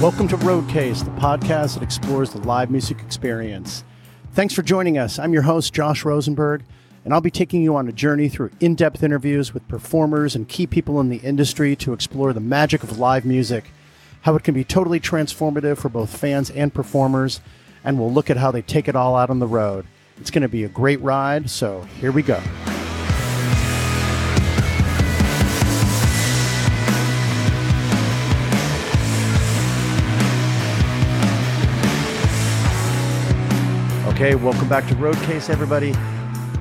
Welcome to Roadcase, the podcast that explores the live music experience. Thanks for joining us. I'm your host, Josh Rosenberg, and I'll be taking you on a journey through in depth interviews with performers and key people in the industry to explore the magic of live music, how it can be totally transformative for both fans and performers, and we'll look at how they take it all out on the road. It's going to be a great ride, so here we go. Okay, welcome back to Roadcase, everybody.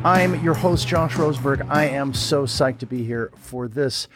I'm your host, Josh Rosenberg. I am so psyched to be here for this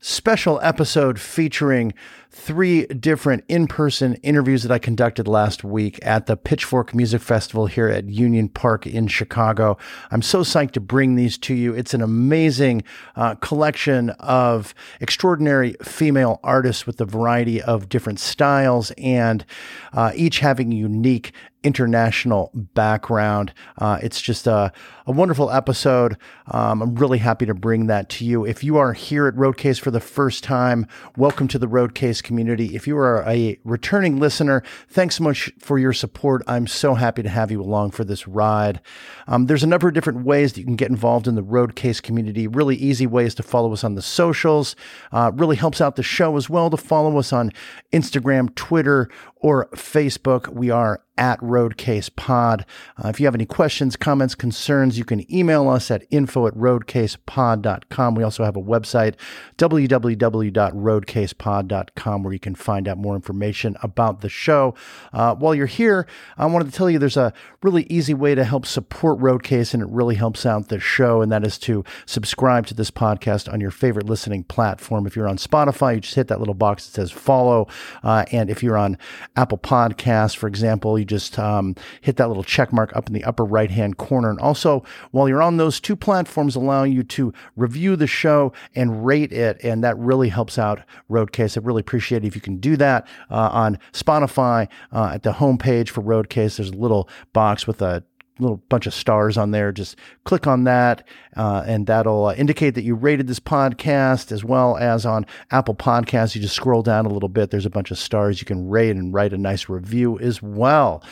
special episode featuring three different in person interviews that I conducted last week at the Pitchfork Music Festival here at Union Park in Chicago. I'm so psyched to bring these to you. It's an amazing uh, collection of extraordinary female artists with a variety of different styles and uh, each having a unique international background. Uh, it's just a, a wonderful episode. Um, I'm really happy to bring that to you. If you are here at Roadcase for the first time, welcome to the Roadcase community. If you are a returning listener, thanks so much for your support. I'm so happy to have you along for this ride. Um, there's a number of different ways that you can get involved in the Roadcase community. Really easy ways to follow us on the socials. Uh, really helps out the show as well to follow us on Instagram, Twitter, or Facebook. We are at Roadcase Pod. Uh, if you have any questions, comments, concerns, you can email us at info at roadcasepod.com. We also have a website, www.roadcasepod.com, where you can find out more information about the show. Uh, while you're here, I wanted to tell you there's a really easy way to help support Roadcase, and it really helps out the show, and that is to subscribe to this podcast on your favorite listening platform. If you're on Spotify, you just hit that little box that says follow. Uh, and if you're on Apple Podcasts, for example, you just um, hit that little check mark up in the upper right hand corner. And also, while you're on those two platforms, allowing you to review the show and rate it. And that really helps out Roadcase. I really appreciate it if you can do that uh, on Spotify uh, at the homepage for Roadcase. There's a little box with a little bunch of stars on there. Just click on that, uh, and that'll uh, indicate that you rated this podcast, as well as on Apple Podcasts. You just scroll down a little bit. There's a bunch of stars you can rate and write a nice review as well.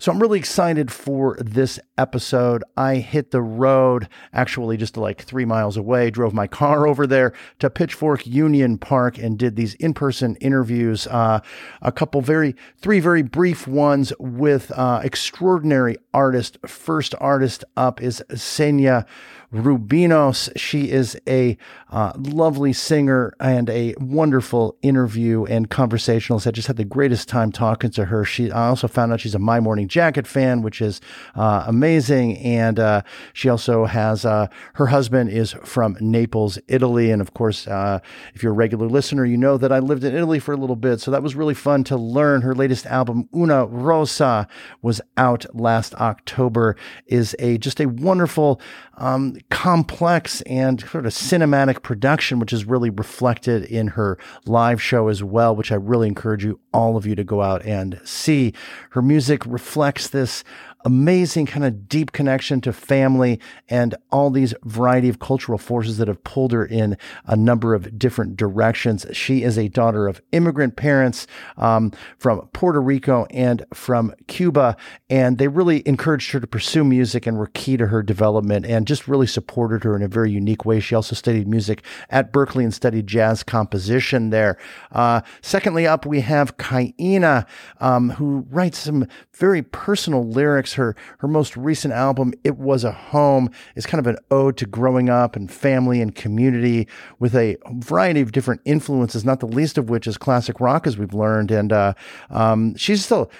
So I'm really excited for this episode. I hit the road actually just like three miles away, drove my car over there to Pitchfork Union Park and did these in person interviews. Uh, a couple very, three very brief ones with uh, extraordinary artist. First artist up is Xenia Rubinos. She is a uh, lovely singer and a wonderful interview and conversationalist. I just had the greatest time talking to her. She, I also found out she's a My Morning Jacket fan, which is uh, amazing. And uh, she also has uh, her husband is from Naples, Italy. And of course, uh, if you're a regular listener, you know that I lived in Italy for a little bit. So that was really fun to learn. Her latest album, Una Rosa, was out last October, is a just a wonderful um, complex and sort of cinematic production, which is really reflected in her live show as well, which I really encourage you, all of you, to go out and see. Her music reflects this amazing kind of deep connection to family and all these variety of cultural forces that have pulled her in a number of different directions. She is a daughter of immigrant parents um, from Puerto Rico and from Cuba, and they really encouraged her to pursue music and were key to her development and just really supported her in a very unique way. She also studied music at Berklee and studied jazz composition there. Uh, secondly, up we have Kaina, um, who writes some very personal lyrics her her most recent album, It Was a Home, is kind of an ode to growing up and family and community with a variety of different influences, not the least of which is classic rock, as we've learned. And uh, um, she's still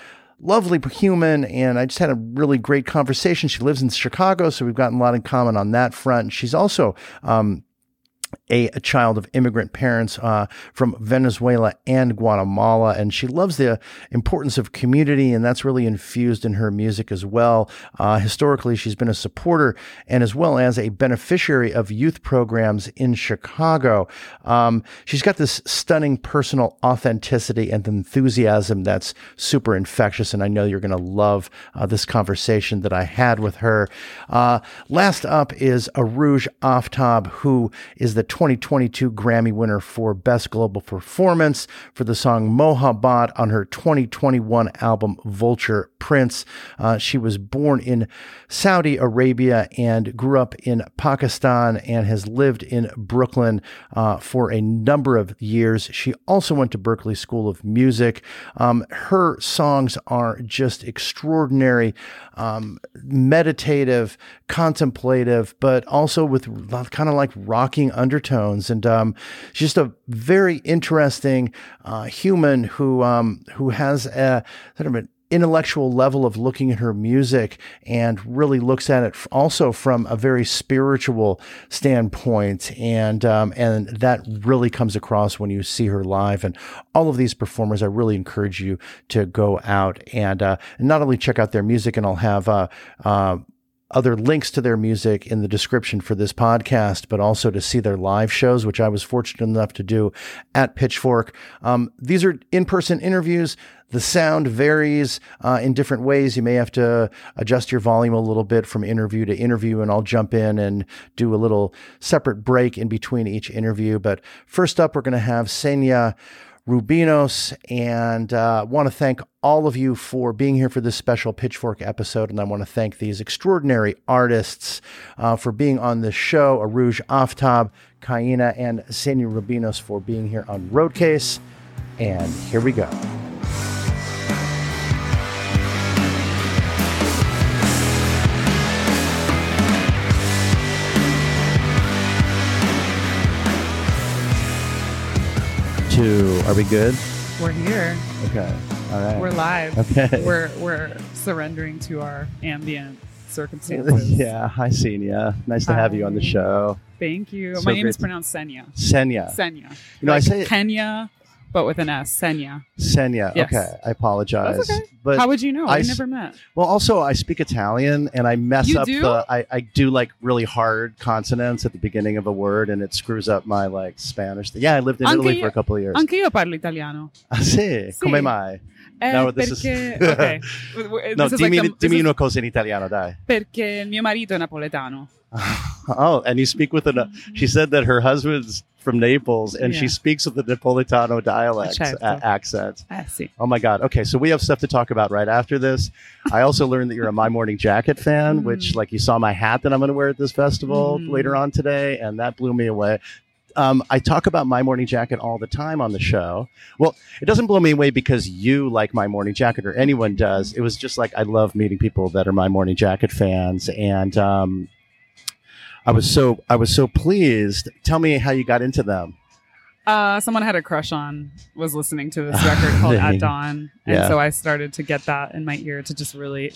lovely human, and I just had a really great conversation. She lives in Chicago, so we've gotten a lot in common on that front. She's also um, a, a, child of immigrant parents uh, from Venezuela and Guatemala, and she loves the importance of community, and that's really infused in her music as well. Uh, historically, she's been a supporter and as well as a beneficiary of youth programs in Chicago. Um, she's got this stunning personal authenticity and enthusiasm that's super infectious, and I know you're going to love uh, this conversation that I had with her. Uh, last up is Arooj Aftab, who is the 2022 Grammy winner for Best Global Performance for the song Mohabbat on her 2021 album Vulture Prince. Uh, she was born in Saudi Arabia and grew up in Pakistan and has lived in Brooklyn uh, for a number of years. She also went to Berklee School of Music. Um, her songs are just extraordinary, um, meditative, contemplative, but also with kind of like rocking undertones. And um, she's just a very interesting uh, human who um, who has a sort of an intellectual level of looking at her music and really looks at it also from a very spiritual standpoint. And um, and that really comes across when you see her live. And all of these performers I really encourage you to go out and, uh, not only check out their music and I'll have uh, uh, other links to their music in the description for this podcast, but also to see their live shows, which I was fortunate enough to do at Pitchfork. Um, these are in person interviews. The sound varies uh, in different ways. You may have to adjust your volume a little bit from interview to interview, and I'll jump in and do a little separate break in between each interview. But first up, we're going to have Xenia Rubinos, and uh, want to thank all of you for being here for this special Pitchfork episode. And I want to thank these extraordinary artists uh, for being on this show Arooj Aftab, Kaina, and Xenia Rubinos for being here on Roadcase. And here we go. Two. Are we good? We're here. Okay. All right. We're live. Okay. We're we're surrendering to our ambient circumstances. yeah. Hi, Xenia. Nice to have you on the show. Thank you. So My name great is pronounced Senya. Senya. Senya. You know, I say it- Kenya, but with an S. Senya. Senya. Yes. Okay. I apologize. That's okay. But How would you know? I we never met. well, also I speak Italian and I mess You up do? the I, I do like really hard consonants at the beginning of a word and it screws up my like Spanish. Yeah, I lived in Anche Italy io- for a couple of years. Anche io parlo italiano. Ah, sì? Sì. Come mai? Eh, No, this is- perché, okay. No, This is like dimmi, the- this dimmi is una cosa in italiano, dai. perché il mio marito è napoletano. Oh, and you speak with an. She said that her husband's from Naples, and she speaks with the Napolitano dialect a- accent. Eh sì. Oh my God. Okay, so we have stuff to talk about right after this. I also learned that you're a My Morning Jacket fan, Mm. which, like, you saw my hat that I'm going to wear at this festival Mm. later on today, and that blew me away. Um, I talk about My Morning Jacket all the time on the show. Well, it doesn't blow me away because you like My Morning Jacket or anyone does. It was just like I love meeting people that are My Morning Jacket fans, and um, I was so I was so pleased. Tell me how you got into them. Uh, someone I had a crush on was listening to this record called At Dawn, and Yeah. so I started to get that in my ear to just really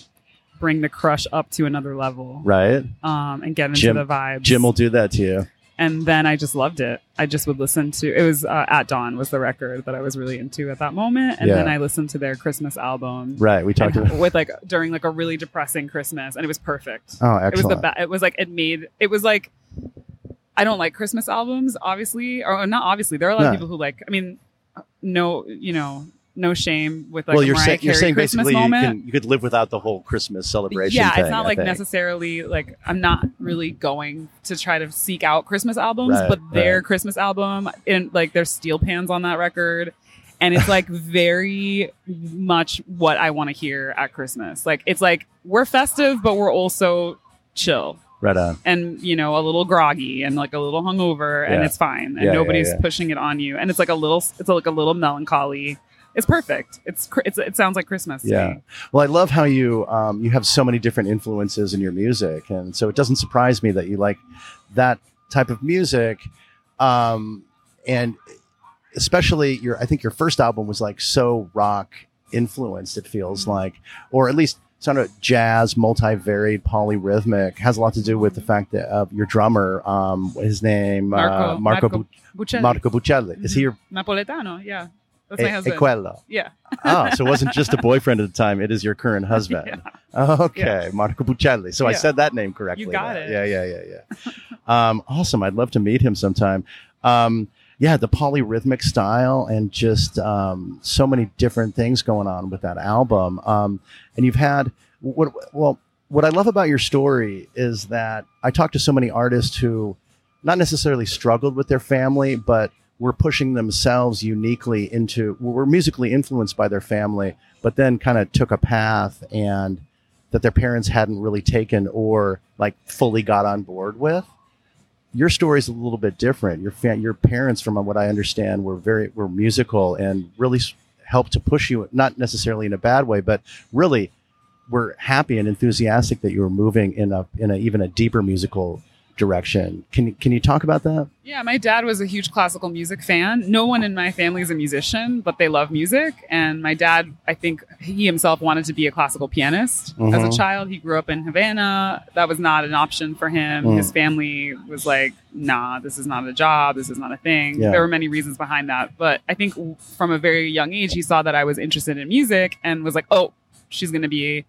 bring the crush up to another level, Right? um, and get into Jim- the vibes. Jim will do that to you. And then I just loved it. I just would listen to it was uh, At Dawn was the record that I was really into at that moment, and Yeah. then I listened to their Christmas album. Right. We talked and- about. with like during like a really depressing Christmas, and it was perfect. Oh, It was excellent. the best. It was like it made it was like I don't like Christmas albums, obviously, or not obviously. There are a lot No. of people who like. I mean, no, you know, no shame with like well, you're saying you're saying Christmas basically you, can, you could live without the whole Christmas celebration. yeah, thing, it's not I like think. necessarily like I'm not really going to try to seek out Christmas albums, Right, but their right. Christmas album and like there's steel pans on that record. And it's like very much what I want to hear at Christmas. Like it's like we're festive, but we're also chill Right on. and you know a little groggy and like a little hungover and it's fine and Yeah, yeah, nobody's yeah. pushing it on you and it's like a little it's like a little melancholy it's perfect it's it's it sounds like christmas to Yeah. me. Well, I love how you um, you have so many different influences in your music, and so it doesn't surprise me that you like that type of music, um, and especially your. I think your first album was like so rock influenced. It feels Mm-hmm. like, or at least sort of jazz, multi-varied, polyrhythmic. Has a lot to do with the fact that uh, your drummer, um, his name marco uh, Marco marco Buccelli. Marco Buccelli. Is he your napoletano yeah that's e, my husband yeah oh, so it wasn't just a boyfriend at the time; it is your current husband. Okay, Yeah. Marco Buccelli. So I said that name correctly. You got it. Yeah, yeah, yeah, yeah. um, awesome. I'd love to meet him sometime. Um, yeah, the polyrhythmic style and just um, so many different things going on with that album. Um, and you've had what? Well, what I love about your story is that I talk to so many artists who not necessarily struggled with their family, but were pushing themselves uniquely into were musically influenced by their family, but then kind of took a path and that their parents hadn't really taken or like fully got on board with. Your story is a little bit different. Your fa- your parents, from what I understand, were very were musical and really helped to push you, not necessarily in a bad way, but really were happy and enthusiastic that you were moving in a in a even a deeper musical direction. Can you can you talk about that? Yeah, my dad was a huge classical music fan. No one in my family is a musician, but they love music. And my dad, I think he himself wanted to be a classical pianist as Mhm. a child. He grew up in Havana. That was not an option for him. Mm. His family was like, nah, this is not a job. This is not a thing. Yeah. There were many reasons behind that. But I think from a very young age, he saw that I was interested in music and was like, oh, she's going to be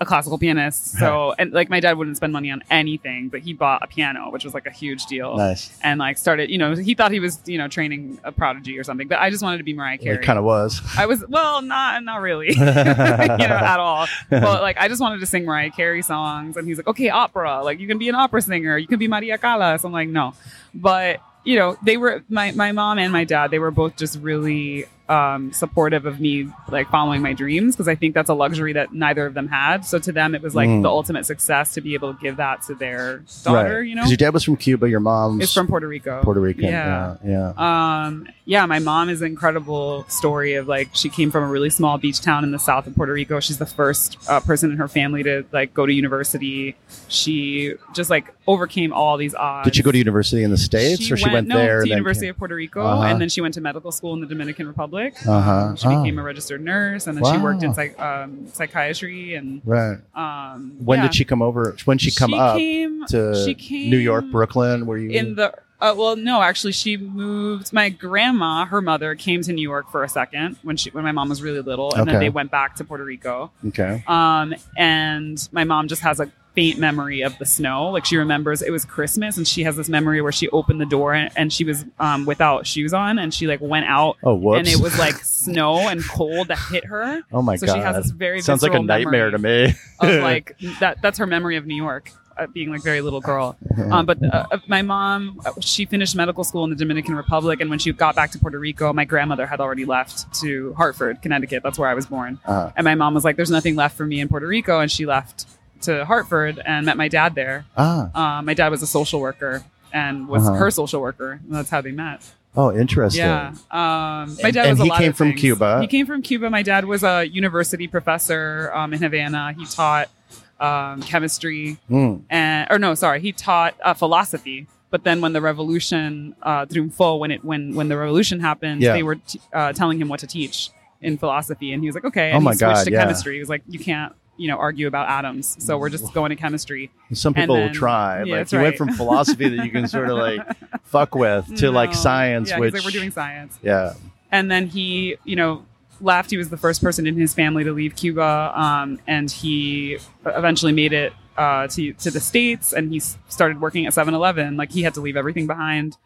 a classical pianist. So, and like my dad wouldn't spend money on anything, but he bought a piano, which was like a huge deal. Nice. and like started you know he thought he was you know training a prodigy or something but i just wanted to be mariah carey It kind of was. i was well not not really. You know at all. But like i just wanted to sing mariah carey songs and he's like okay opera. Like you can be an opera singer. You can be maria callas. I'm like no. But you know they were my, my mom and my dad they were both just really um, supportive of me like following my dreams because i think that's a luxury that neither of them had so to them it was like Mm. the ultimate success to be able to give that to their daughter you know Because your dad was from Cuba, your mom is from puerto rico Puerto Rican. yeah Yeah. yeah. um, yeah, my mom is an incredible story of like she came from a really small beach town in the south of Puerto Rico. She's the first uh, person in her family to like go to university. She just like overcame all these odds. Did she go to university in the states, or she went no, there? to University came- of Puerto Rico, Uh-huh. and then she went to medical school in the Dominican Republic. Uh-huh. She Oh. became a registered nurse, and then she worked in psych- um, psychiatry. And Right. um, When yeah. did she come over? When she come up came, to she came New York, Brooklyn? Were you in the uh, well no actually she moved my grandma her mother came to new york for a second when she when my mom was really little and then they went back to puerto rico okay? um and my mom just has a faint memory of the snow like she remembers it was christmas and she has this memory where she opened the door and, and she was um without shoes on and she like went out Oh, whoops! and it was like snow and cold that hit her oh my so god! she has this very Sounds like a nightmare to me. of like that that's her memory of new york uh, being like very little girl um, but uh, uh, my mom, uh, she finished medical school in the Dominican Republic, and when she got back to Puerto Rico, my grandmother had already left to Hartford, Connecticut. That's where I was born. Uh-huh. And my mom was like, "There's nothing left for me in Puerto Rico," and she left to Hartford and met my dad there. Ah, Um, my dad was a social worker and was Uh-huh. her social worker. And that's how they met. oh, interesting. Yeah. Um, my dad and was a he lot came of from things. Cuba. He came from Cuba. My dad was a university professor um, in Havana. He taught um, chemistry Mm. and or no, sorry, he taught uh, philosophy. But then when the revolution uh, triunfó, when it when when the revolution happened, Yeah. they were t- uh, telling him what to teach in philosophy, and he was like, okay. Oh And my he switched God, to yeah. chemistry. He was like, you can't you know argue about atoms, so we're just going to chemistry. Some people will try. yeah, like you went from philosophy that you can sort of like fuck with to like science, Yeah, which like, we're doing science. yeah. and then he you know left he was the first person in his family to leave cuba um, and he eventually made it uh, to, to the states and he started working at 7-eleven like he had to leave everything behind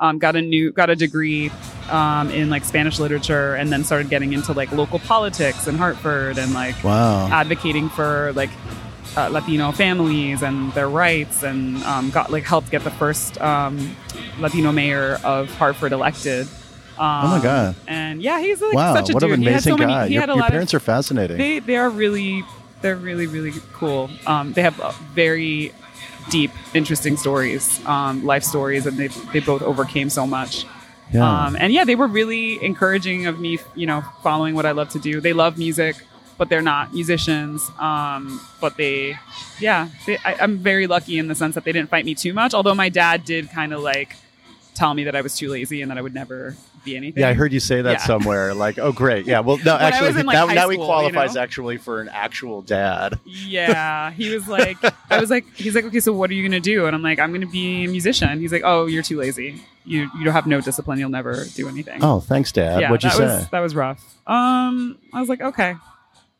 um, got a new got a degree um, in like spanish literature and then started getting into like local politics in hartford and like Wow. advocating for like uh, Latino families and their rights, and um, got like helped get the first um, Latino mayor of Hartford elected. Um, Oh my God. And yeah, he's like wow. such a What dude. an he had amazing so many. guy. He your had a your lot parents of. are fascinating. They they are really they're really really cool. Um, they have very deep, interesting stories, um, life stories, and they they both overcame so much. yeah. Um, and yeah, they were really encouraging of me, you know, following what I love to do. They love music, but they're not musicians. Um, but they, yeah, they, I, I'm very lucky in the sense that they didn't fight me too much. Although my dad did kind of like tell me that I was too lazy and that I would never be anything. yeah, I heard you say that Yeah. somewhere. Like, oh, great. Yeah. Well, no, actually, in, like, now, high now he school, you qualifies know? actually for an actual dad. Yeah, he was like, I was like, he's like, okay, so what are you gonna do? And I'm like, I'm gonna be a musician. He's like, oh, you're too lazy. You you don't have no discipline. You'll never do anything. Oh, thanks, Dad. yeah, What'd you say? was that was rough. Um, I was like, okay,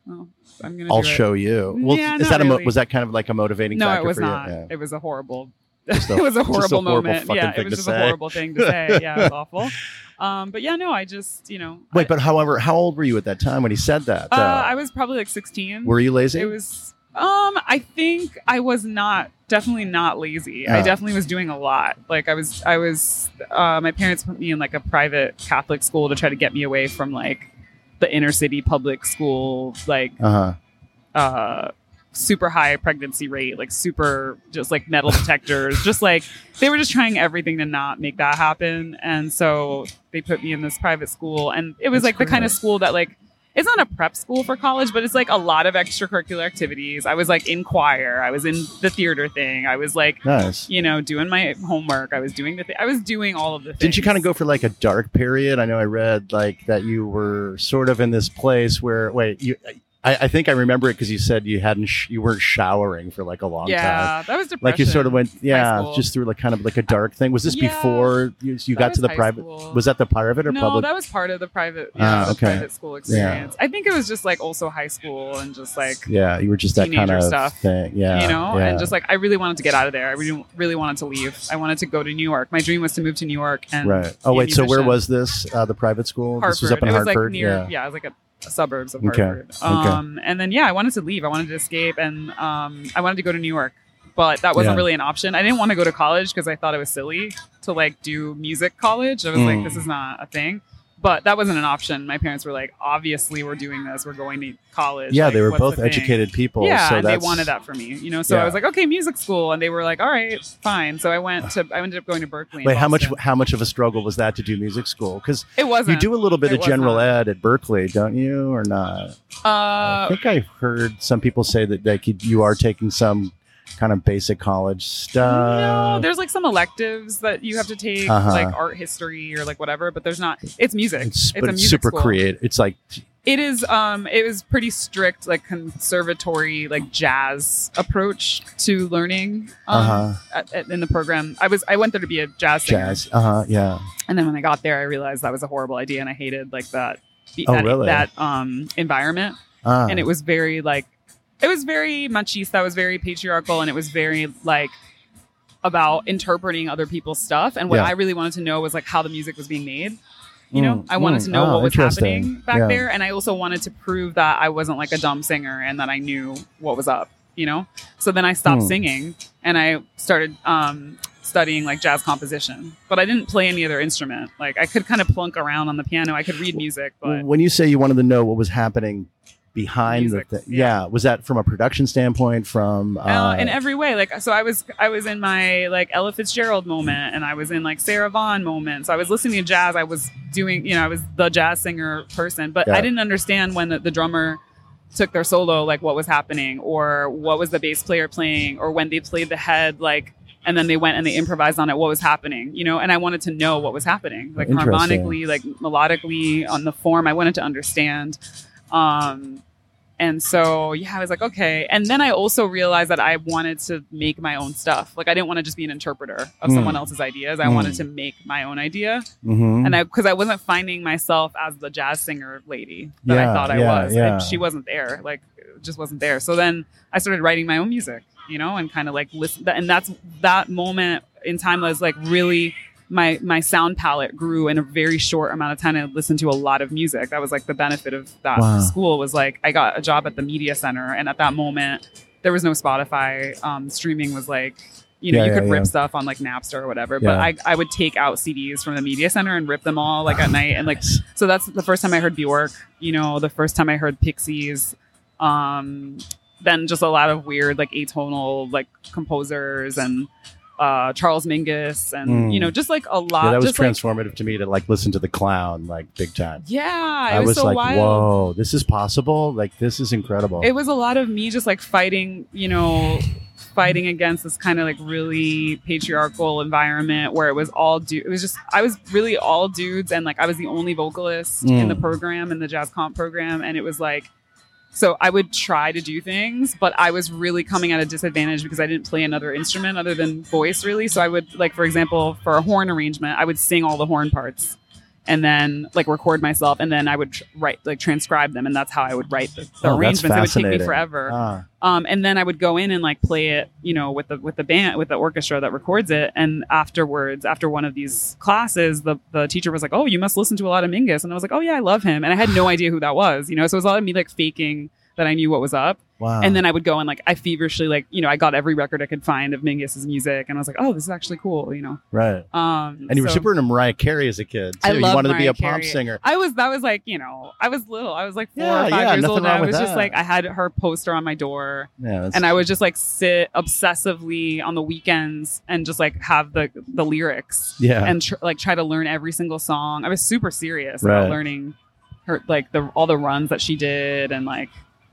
well, I'm gonna. I'll do it. show you. Well, Yeah, is that a mo- really. was that kind of like a motivating No, factor it was for you? not. Yeah. It was a horrible. Just a- it was a just a horrible horrible moment. Yeah, it was just say. a horrible thing to say. Yeah, it was awful. Um, but yeah, no, I just you know. Wait, I, but however, how old were you at that time when he said that? uh, though? I was probably like 16. were you lazy? It was. Um, I think I was not definitely not lazy. I definitely was doing a lot. Like I was, I was. Uh, my parents put me in like a private Catholic school to try to get me away from like the inner city public school, like Uh huh. uh, super high pregnancy rate, like super just like metal detectors, just like they were just trying everything to not make that happen. And so they put me in this private school, and it was That's like the kind of school that like it's not a prep school for college, but it's like a lot of extracurricular activities. I was like in choir, I was in the theater thing, I was like. Nice. You know, doing my homework. I was doing the. Th- I was doing all of the. Things. Didn't you kind of go for like a dark period? I know I read like that you were sort of in this place where wait you. I, I think I remember it because you said you hadn't sh- you weren't showering for like a long time. Yeah, that was depression. Like you sort of went, yeah, school. just through like kind of like a dark thing. Was this Yeah. before you, you That got was to the high private? school. Was that the private or no, public? that was part of the private, Ah, yeah, the okay. private school experience. I think it was just like also high school and just like yeah, you were just that kind teenager of stuff, thing. Yeah, you know, yeah. and just like I really wanted to get out of there. I really, really wanted to leave. I wanted to go to New York. My dream was to move to New York and right. Oh be a wait, so where musician. was this? Uh, the private school? Hartford? This was up in it was Hartford. like near, yeah. yeah. it was like a suburbs of Okay, Hartford. okay. Um, and then yeah, I wanted to leave. I wanted to escape, and um, I wanted to go to New York. But that wasn't Yeah. really an option. I didn't want to go to college because I thought it was silly to like do music college. I was Mm. like, this is not a thing. But that wasn't an option. My parents were like, obviously, we're doing this. We're going to college. Yeah, Like, they were both the educated people. Yeah, so and they wanted that for me, you know. So Yeah. I was like, okay, music school, and they were like, all right, fine. So I went to, I ended up going to Berklee. Wait, how much how much of a struggle was that to do music school? Because It wasn't. you do a little bit It of was general ed at Berklee, don't you, or not? I Uh, think I heard some people say that like you are taking some kind of basic college stuff. no, there's like some electives that you have to take, Uh-huh. like art history or like whatever. But there's not. It's music. it's, It's, it's super school. creative. It's like It is. Um, it was pretty strict, like conservatory, like jazz approach to learning. Um, Uh-huh. at, at- in the program, I was. I went there to be a jazz singer. jazz. Uh huh. Yeah. And then when I got there, I realized that was a horrible idea, and I hated like that. Oh, that, really? that um environment Ah. and it was very like it was very machista it was very patriarchal and it was very like about interpreting other people's stuff and what Yeah. i really wanted to know was like how the music was being made you know Mm, i wanted mm, to know oh, what was happening back Yeah. there and i also wanted to prove that i wasn't like a dumb singer and that i knew what was up you know so then i stopped Hmm. singing and i started um studying like jazz composition but i didn't play any other instrument like i could kind of plunk around on the piano i could read music but when you say you wanted to know what was happening behind Music, the thing, yeah. yeah. was that from a production standpoint? From uh, uh, in every way. Like, so I was, I was in my like Ella Fitzgerald moment, and I was in like Sarah Vaughan moment. So I was listening to jazz. I was doing, you know, I was the jazz singer person, but Yeah. I didn't understand when the, the drummer took their solo, like what was happening, or what was the bass player playing, or when they played the head, like. And then they went and they improvised on it. What was happening, you know? And I wanted to know what was happening, like harmonically, like melodically, on the form. I wanted to understand. Um, and so, yeah, I was like, okay. And then I also realized that I wanted to make my own stuff. Like, I didn't want to just be an interpreter of Mm. someone else's ideas. I Mm. wanted to make my own idea. Mhm. And I, because I wasn't finding myself as the jazz singer lady that Yeah, I thought I yeah, was. yeah. And she wasn't there. Like, just wasn't there. So then I started writing my own music, you know, and kind of like listen. And that's that moment in time was like really my my sound palette grew in a very short amount of time. I listened to a lot of music. That was like the benefit of that Wow. school was like I got a job at the media center, and at that moment there was no Spotify. Um, streaming was like. You know, Yeah, you yeah, could rip yeah. stuff on like Napster or whatever, Yeah. but I, I would take out CDs from the media center and rip them all like at night and like so that's the first time I heard Bjork, you know, the first time I heard Pixies. Um, then just a lot of weird, like atonal, like composers and uh, Charles Mingus, and Mm. you know, just like a lot. yeah, that was just like, transformative to me to like listen to the clown like big time. yeah, it I was, was so like, wild. whoa, this is possible. Like this is incredible. It was a lot of me just like fighting, you know, fighting against this kind of like really patriarchal environment where it was all dude. It was just I was really all dudes, and like I was the only vocalist in Mm. the program in the jazz comp program, and it was like. So I would try to do things, but I was really coming at a disadvantage because I didn't play another instrument other than voice, really. So I would, like, for example, for a horn arrangement, I would sing all the horn parts and then like record myself and then I would write like transcribe them and that's how I would write the, the Oh, arrangements. It would take me forever. Ah, Um, and then I would go in and like play it, you know, with the with the band with the orchestra that records it. And afterwards, after one of these classes, the the teacher was like, "Oh, you must listen to a lot of Mingus," and I was like, "Oh yeah, I love him." And I had no idea who that was, you know. So it was a lot of me like faking that I knew what was up. Wow. And then I would go and like I feverishly like you know I got every record I could find of Mingus's music and I was like oh this is actually cool you know right. um And you were so- super into Mariah Carey as a kid. Too. I you love wanted to be Mariah a pop singer. I was that was like you know I was little I was like four Yeah, or five yeah, years old and I with was just like I had her poster on my door Yeah, that's- and I would just like sit obsessively on the weekends and just like have the the lyrics yeah. and tr- like try to learn every single song. I was super serious Right. about learning her like the all the runs that she did and like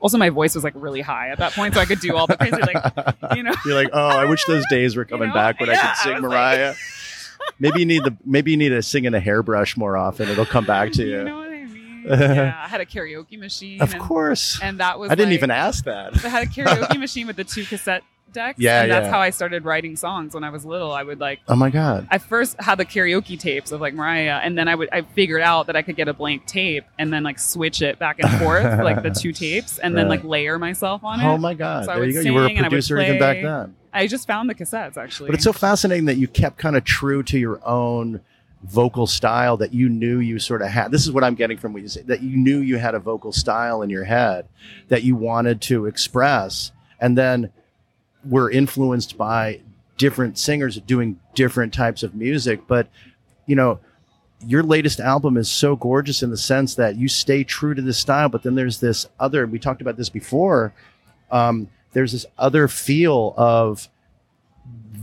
also my voice was like really high at that point so I could do all the crazy like you know You're like, oh, I wish those days were coming know? back when I could sing I was like- Mariah. maybe you need the maybe you need to sing in a hairbrush more often. It'll come back to you. you know what I mean? yeah, I had a karaoke machine of and, course. and that was I didn't like- even ask that. I had a karaoke machine with the two cassette decks. Yeah, and that's yeah. how I started writing songs when I was little. I would like Oh my god. I first had the karaoke tapes of like Mariah, and then I would I figured out that I could get a blank tape and then like switch it back and forth, like the two tapes, and then like layer myself on it. Oh my god. So I there you go. You were a and I would producer even back then. I just found the cassettes actually. But it's so fascinating that you kept kind of true to your own vocal style that you knew you sort of had. This is what I'm getting from what you say that you knew you had a vocal style in your head that you wanted to express, and then were influenced by different singers doing different types of music. But you know, your latest album is so gorgeous in the sense that you stay true to this style, but then there's this other. We talked about this before. Um, there's this other feel of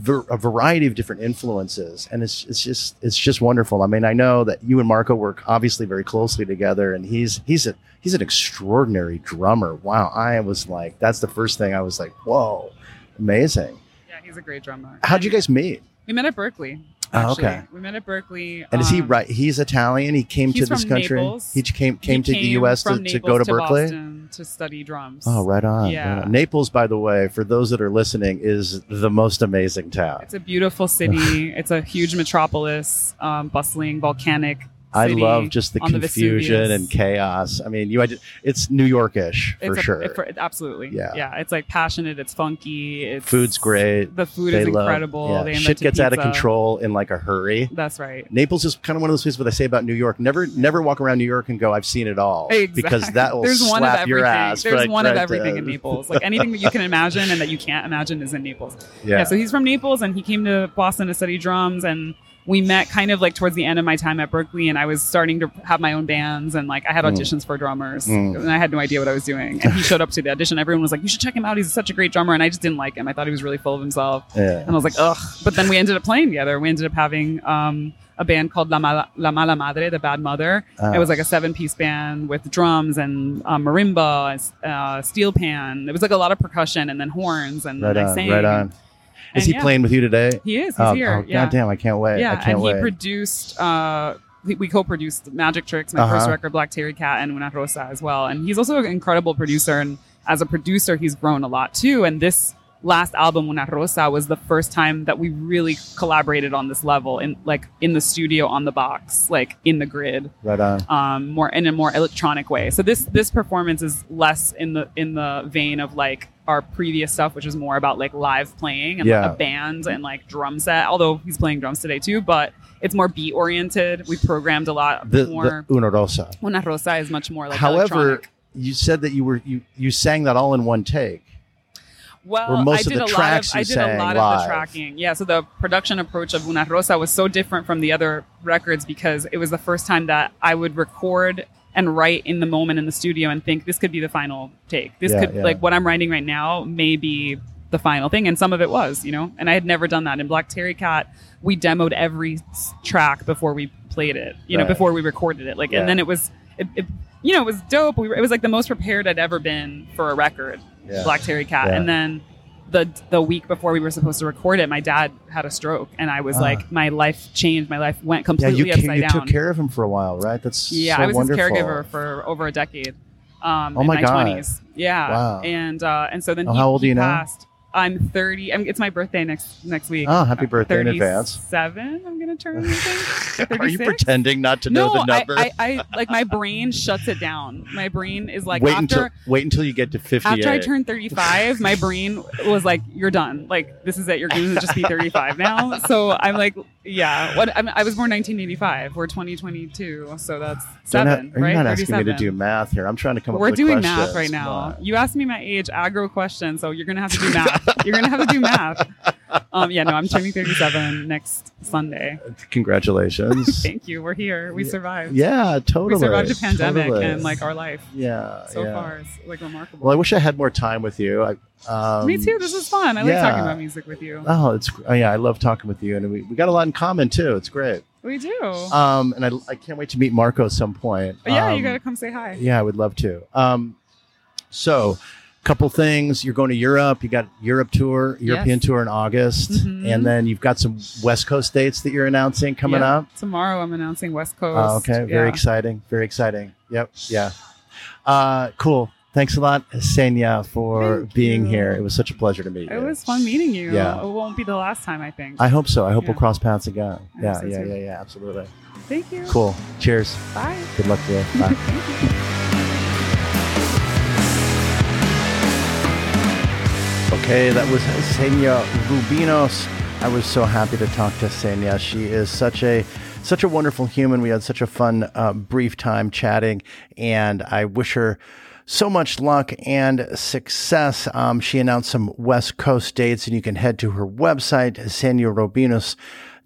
a variety of different influences, and it's it's just it's just wonderful. I mean, I know that you and Marco work obviously very closely together, and he's he's a he's an extraordinary drummer. Wow, I was like, that's the first thing I was like, whoa, amazing. yeah, he's a great drummer. How'd you guys meet? We met at Berklee. Oh, okay. We met at Berklee. And is he um, right? He's Italian. He came to this country. Naples. He came he came to the U.S. to, to go to Berklee. Boston to study drums. Oh, right on. Yeah. right on. Naples, by the way, for those that are listening, is the most amazing town. It's a beautiful city. it's a huge metropolis, um, bustling, volcanic. I love just the on the confusion and chaos. I mean, you had it's New Yorkish for a- sure. it- for- absolutely. Yeah. Yeah. It's like passionate. It's funky. It's Food's great. The food They is love- incredible. yeah, They shit gets out of control in like a hurry. That's right. Naples is kind of one of those places where they say about New York: never, never walk around New York and go, "I've seen it all," Exactly. because that will There's slap one of your ass. There's right- one of everything in Naples. Like anything that you can imagine and that you can't imagine is in Naples. Yeah. Yeah. So he's from Naples and he came to Boston to study drums and we met kind of like towards the end of my time at Berklee and I was starting to have my own bands and like I had Mm. auditions for drummers Mm. and I had no idea what I was doing. And he showed up to the audition. Everyone was like, You should check him out. He's such a great drummer. And I just didn't like him. I thought he was really full of himself. yeah. And I was like, ugh. But then we ended up playing together. We ended up having um, a band called La Mala, La Mala Madre, the Bad Mother. Ah. It was like a seven piece band with drums and uh, marimba, uh, steel pan. It was like a lot of percussion and then horns. And Right I sang. right on. Is he yeah. playing with you today? He is. He's oh, here. oh, yeah. goddamn! I can't wait. Yeah, I can't and wait. he produced. Uh, we- we co-produced Magic Trix, my Uh-huh. first record, Black Terry Cat, and Una Rosa as well. And he's also an incredible producer. And as a producer, he's grown a lot too. And this last album, Una Rosa, was the first time that we really collaborated on this level, in like in the studio, on the box, like in the grid right on. um, more in a more electronic way. So this this performance is less in the in the vein of like our previous stuff, which is more about like live playing and Yeah. a band and like drum set. Although he's playing drums today too, but it's more beat oriented. We programmed a lot The, more. the Una Rosa. Una Rosa is much more like. However, electronic. you said that you were you you sang that all in one take. Well, I of did the a tracks lot of I did a lot live. of the tracking. Yeah, so the production approach of Una Rosa was so different from the other records because it was the first time that I would record and write in the moment in the studio and think this could be the final take. This Yeah, could yeah. like what I'm writing right now may be the final thing and some of it was, you know. And I had never done that in Black Terry Cat. We demoed every track before we played it, you know, before we recorded it. Like Yeah. and then it was it, it, you know, it was dope. We were, it was like the most prepared I'd ever been for a record. Black Terry Cat. And then the the week before we were supposed to record it, my dad had a stroke, and I was Ah. like, my life changed. My life went Yeah, completely you ca- upside you down. took care of him for a while, right? That's yeah, so I was wonderful. his caregiver for over a decade. Um, Oh in my my God. twenties. Yeah. Wow. And uh, and so then Oh, he, how old are you now? I'm 30. I mean, it's my birthday next next week. Oh, happy birthday in advance. Seven. I'm gonna turn. Are you pretending not to know no, the number? I, I, I like my brain shuts it down. My brain is like wait after until wait until you get to 50. after I turned 35, my brain was like, "You're done. Like this is it. You're to just be 35 now." So I'm like, Yeah. What I, mean, I was born 1985. We're 2022, so that's Don't seven, have- are right? you not asking me to do math here? I'm trying to come up We're doing questions. math right now. You asked me my age, aggro question, so you're gonna have to do math. you're gonna have to do math. Um, yeah, no, I'm turning 37 next Sunday. Congratulations. Thank you. We're here. We survived. yeah, totally. We survived a pandemic Totally. and like our life yeah, so yeah. far is like remarkable. Well, I wish I had more time with you. I, um, me too. This is fun. I like talking about music with you. Oh, it's oh, yeah. I love talking with you, and we, we got a lot in common too. It's great. we do. Um, and I, I can't wait to meet Marco at some point. But yeah, Um, you gotta come say hi. Yeah, I would love to. Um, so, couple things. You're going to Europe. You got Europe tour, European tour in August, Mhm. and then you've got some West Coast dates that you're announcing coming Yeah. up. Tomorrow I'm announcing West Coast. Oh, okay, very Yeah. exciting. Very exciting. Yep. Yeah. Uh, cool. Thanks a lot, Senya, for Thank being you. here. It was such a pleasure to meet you. It was fun meeting you. Yeah. It won't be the last time, I think. I hope so. I hope we'll cross paths again. I Yeah, so yeah, too. yeah, yeah. Absolutely. Thank you. Cool. Cheers. Bye. Good luck to you. Bye. Thank you. Okay, that was Xenia Rubinos. I was so happy to talk to Senya. She is such a such a wonderful human. We had such a fun uh, brief time chatting, and I wish her so much luck and success. Um, she announced some West Coast dates, and you can head to her website,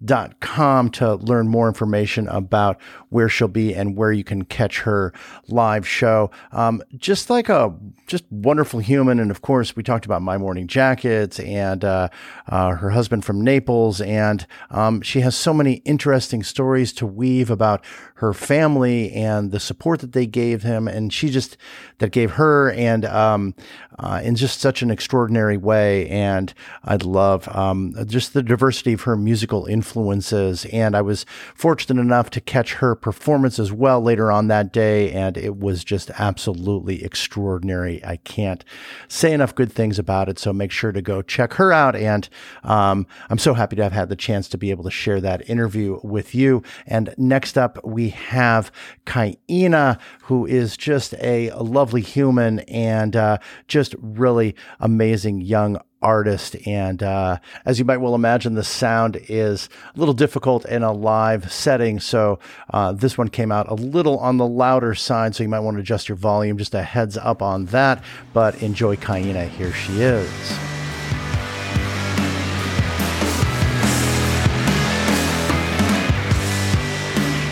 xeniarubinos.com, to learn more information about where she'll be and where you can catch her live show. Um, just like a just wonderful human, and of course, we talked about My Morning Jackets and uh, uh, her husband from Naples, and um, she has so many interesting stories to weave about her family and the support that they gave him, and she just that gave her, and um, uh, in just such an extraordinary way. And I'd love um, just the diversity of her musical influences, and I was fortunate enough to catch her performance as well later on that day, and it was just absolutely extraordinary. I can't say enough good things about it, so make sure to go check her out. And um, I'm so happy to have had the chance to be able to share that interview with you. And next up, we have Kaina, who is just a, lovely human and uh, just really amazing young artist. And uh, as you might well imagine, the sound is a little difficult in a live setting. So uh, this one came out a little on the louder side. So you might want to adjust your volume. Just a heads up on that. But enjoy Kaina. Here she is.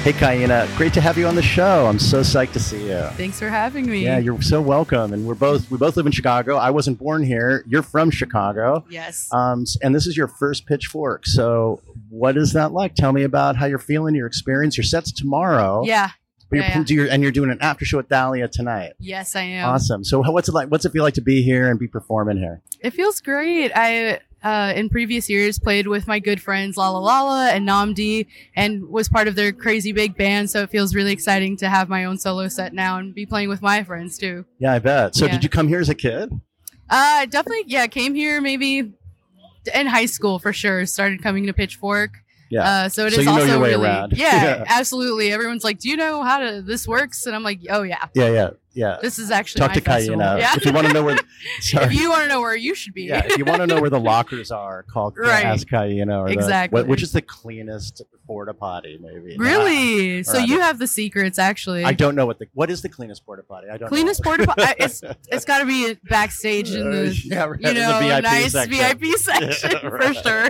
Hey, Kaina, great to have you on the show. I'm so psyched to see you. Thanks for having me. Yeah, you're so welcome. And we're both we both live in Chicago. I wasn't born here. You're from Chicago. yes. Um, and this is your first pitchfork. So what is that like? Tell me about how you're feeling, your experience. Your set's tomorrow. yeah. But you're, yeah, yeah. do your- and you're doing an after show at Dahlia tonight. Yes, I am. Awesome. So what's it like? What's it feel like to be here and be performing here? It feels great. I uh, in previous years played with my good friends Lala Lala and Nnamdi and was part of their crazy big band. So it feels really exciting to have my own solo set now and be playing with my friends too. Yeah, I bet. So Yeah. did you come here as a kid? Uh, definitely. Yeah, came here maybe in high school for sure. Started coming to Pitchfork. Yeah. Uh, so it is So know also really. Yeah, Yeah. absolutely. Everyone's like, "Do you know how to this works?" And I'm like, "Oh yeah, yeah, yeah, yeah. this is actually Talk to festival." Kaina. Yeah. If you want to know where sorry. if you want to know where you should be. yeah, if you want to know where the lockers are, call Right. Ask Kaina or Exactly. what- which is the cleanest porta potty, maybe. Really? So you have the secrets, actually. I don't know what the what is the cleanest porta potty. I don't Cleanest know. porta potty. It's it's got to be backstage in Uh, the yeah, right, you the know VIP nice section. VIP section Yeah, for sure.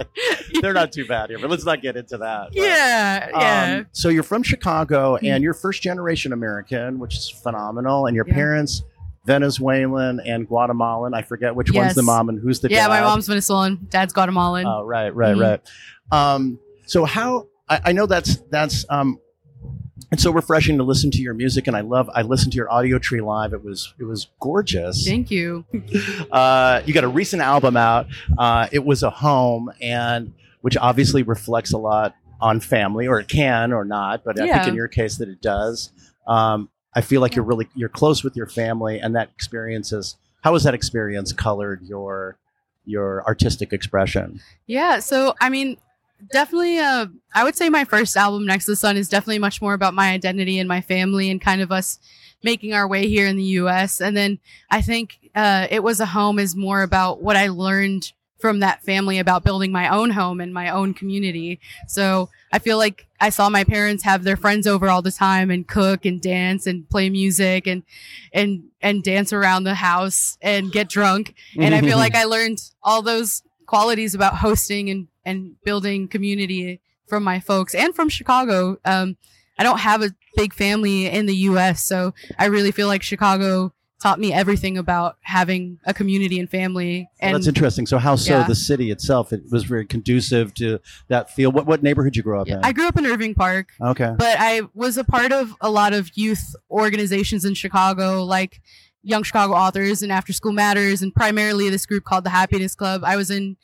They're not too bad here, but let's not get into that. But, Yeah, yeah. Um, so you're from Chicago, Hmm. and you're first generation American, which is phenomenal. And your Yeah. parents, Venezuelan and Guatemalan. I forget which one's the mom and who's the dad. yeah, dad. my mom's Venezuelan, dad's Guatemalan. Oh, right, right, Mhm. right. Um, so how I, I know that's that's um, it's so refreshing to listen to your music, and I love I listened to your Audiotree live. It was it was gorgeous. Thank you. Uh, you got a recent album out. Uh, it was a home, and which obviously reflects a lot on family, or it can or not. But I think in your case that it does. Um, I feel like you're really you're close with your family, and that experience is how has that experience colored your your artistic expression? Yeah, so I mean, definitely uh I would say my first album Next to the Sun is definitely much more about my identity and my family and kind of us making our way here in the US and then I think uh it was a home is more about what I learned from that family about building my own home and my own community. So I feel like I saw my parents have their friends over all the time and cook and dance and play music and and and dance around the house and get drunk. And I feel like I learned all those qualities about hosting and and building community from my folks and from Chicago. Um, I don't have a big family in the U.S., so I really feel like Chicago taught me everything about having a community and family. Well, And that's interesting. So, how so? Yeah. The city itself, it was very conducive to that feel. What what neighborhood you grew up yeah, in? I grew up in Irving Park, okay. but I was a part of a lot of youth organizations in Chicago, like Young Chicago Authors and After School Matters, and primarily this group called the Happiness Club. I was in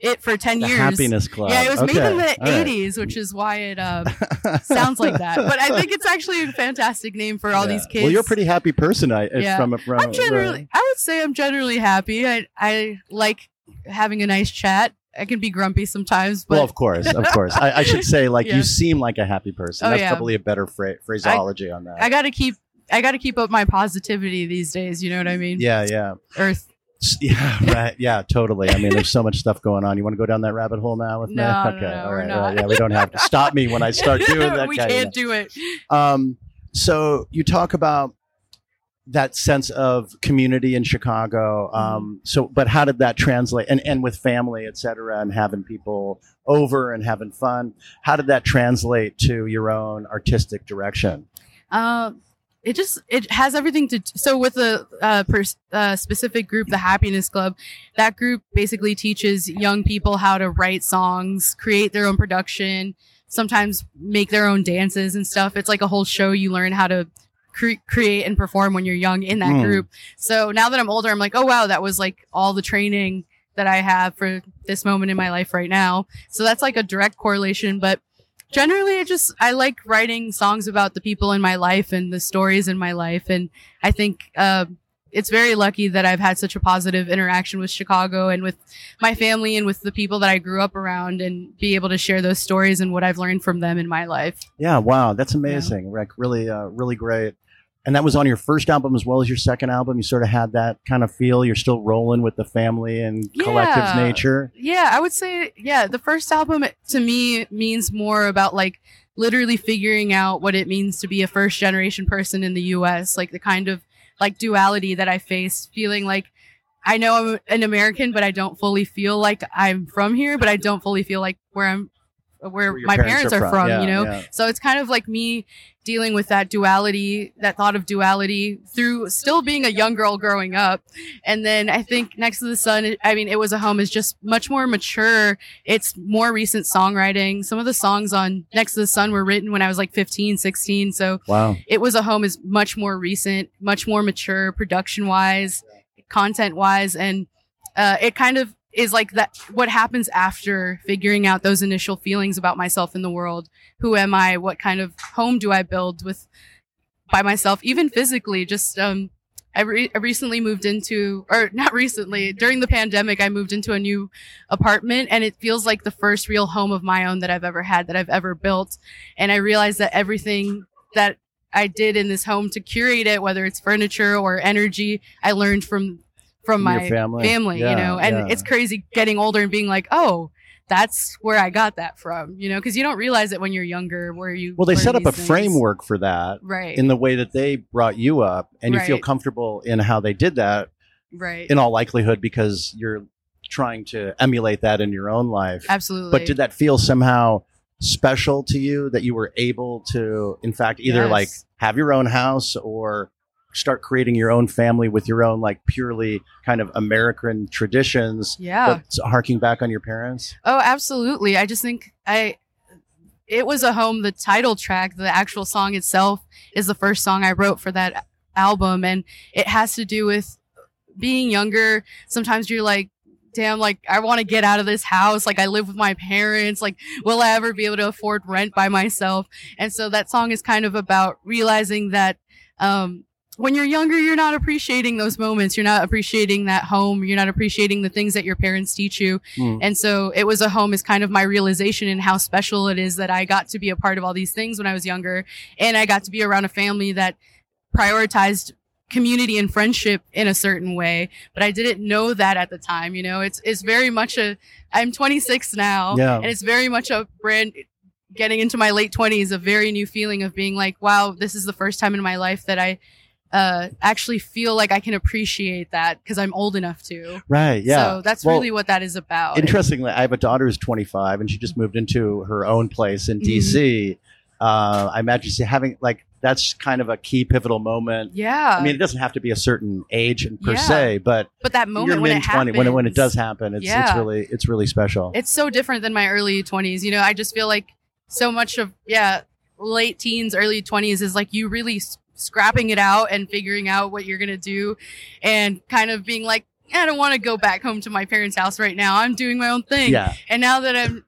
it for 10 The years. Happiness Club. Yeah, it was made in the All right. 80s, which is why it um, sounds like that. But I think it's actually a fantastic name for all Yeah. these kids. Well, you're a pretty happy person. I Yeah. from from. I'm generally, I would say I'm generally happy. I, I like having a nice chat. I can be grumpy sometimes, but well, of course, of course. I, I should say, like, Yeah. you seem like a happy person. Oh, That's probably a better phra- phraseology on that. I got to keep, I got to keep up my positivity these days. You know what I mean? yeah, yeah, Earth. Yeah, right. Yeah, totally. I mean, there's so much stuff going on. You want to go down that rabbit hole now with No, me? no, Okay, no, all we're right. not. well, yeah, we don't have to stop me when I start doing that. we kind of can't do it. Um, so you talk about that sense of community in Chicago. Mm-hmm. Um, so, but how did that translate? And and with family, et cetera, and having people over and having fun. How did that translate to your own artistic direction? Uh, it just it has everything to so with a uh, pers- uh, specific group the happiness club that group basically teaches young people how to write songs create their own production sometimes make their own dances and stuff. It's like a whole show. You learn how to cre- create and perform when you're young in that Hmm. group. So now that i'm older i'm like oh wow that was like all the training that i have for this moment in my life right now. So that's like a direct correlation but generally i just i like writing songs about the people in my life and the stories in my life and i think uh, it's very lucky that i've had such a positive interaction with chicago and with my family and with the people that i grew up around and be able to share those stories and what i've learned from them in my life Yeah, wow, that's amazing, Rick. Really, uh, really great. And that was on your first album as well as your second album. You sort of had that kind of feel. You're still rolling with the family and collective Yeah. nature. yeah i would say yeah the first album to me means more about like literally figuring out what it means to be a first generation person in the us like the kind of like duality that i face feeling like i know i'm an american but i don't fully feel like i'm from here but i don't fully feel like where i'm where, Where my parents, are, from, Yeah, you know yeah. so it's kind of like me dealing with that duality, that thought of duality through still being a young girl growing up. And then I think Next to the Sun, I mean, It Was a Home is just much more mature. It's more recent songwriting. Some of the songs on Next to the Sun were written when I was like 15, 16. So Wow. It Was a Home is much more recent, much more mature production wise, content wise. And uh, it kind of is like that what happens after figuring out those initial feelings about myself in the world. Who am i? What kind of home do i build with by myself even physically? Just um I, re- I recently moved into or not recently during the pandemic i moved into a new apartment and it feels like the first real home of my own that i've ever had that i've ever built. And i realized that everything that i did in this home to curate it whether it's furniture or energy i learned from from my family. you Yeah, know and yeah. it's crazy getting older and being like oh that's where i got that from you know because you don't realize it when you're younger where you Well, they set up a things. framework for that right in the way that they brought you up, and you feel comfortable in how they did that. right In all likelihood, because you're trying to emulate that in your own life. absolutely But did that feel somehow special to you that you were able to, in fact, either Yes. like have your own house or start creating your own family with your own like purely kind of American traditions, yeah harking back on your parents? Oh, absolutely. I just think I it was a home the title track, the actual song itself is the first song I wrote for that album and it has to do with being younger. Sometimes you're like damn like I want to get out of this house like I live with my parents like will I ever be able to afford rent by myself and so that song is kind of about realizing that um when you're younger, you're not appreciating those moments. You're not appreciating that home. You're not appreciating the things that your parents teach you. Hmm. And so it was a home is kind of my realization and how special it is that I got to be a part of all these things when I was younger. And I got to be around a family that prioritized community and friendship in a certain way, but I didn't know that at the time. You know, it's it's very much a. I'm 26 now, Yeah. and it's very much a brand. Getting into my late 20s, a very new feeling of being like, wow, this is the first time in my life that I uh, actually feel like I can appreciate that because I'm old enough to. Right. Yeah. So that's Well, really what that is about. Interestingly, I have a daughter who's 25 and she just moved into her own place in Mhm. DC. Uh, I imagine she having like that's kind of a key pivotal moment. yeah. I mean, it doesn't have to be a certain age and per Yeah. se, but but that moment when it 20 when it, when it does happen, it's it's really it's really special. it's so different than my early 20s you know i just feel like so much of yeah late teens early 20s is like you really scrapping it out and figuring out what you're gonna do and kind of being like i don't want to go back home to my parents house right now i'm doing my own thing yeah. and now that i'm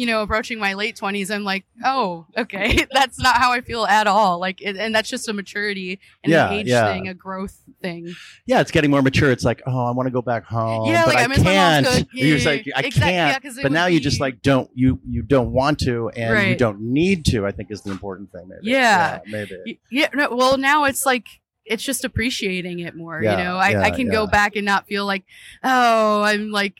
you know approaching my late 20s i'm like oh okay that's not how i feel at all like it, and that's just a maturity and Yeah, an age yeah. thing a growth thing Yeah, it's getting more mature. It's like, oh, I want to go back home, Yeah, but like, I I, can't. You're just like, I Exact- yeah, can't. it but now you just like don't you you don't want to, and you don't need to. I think is the important thing. Maybe. Yeah. maybe. Yeah no, well now it's like it's just appreciating it more Yeah, you know I, yeah, I can go back and not feel like oh i'm like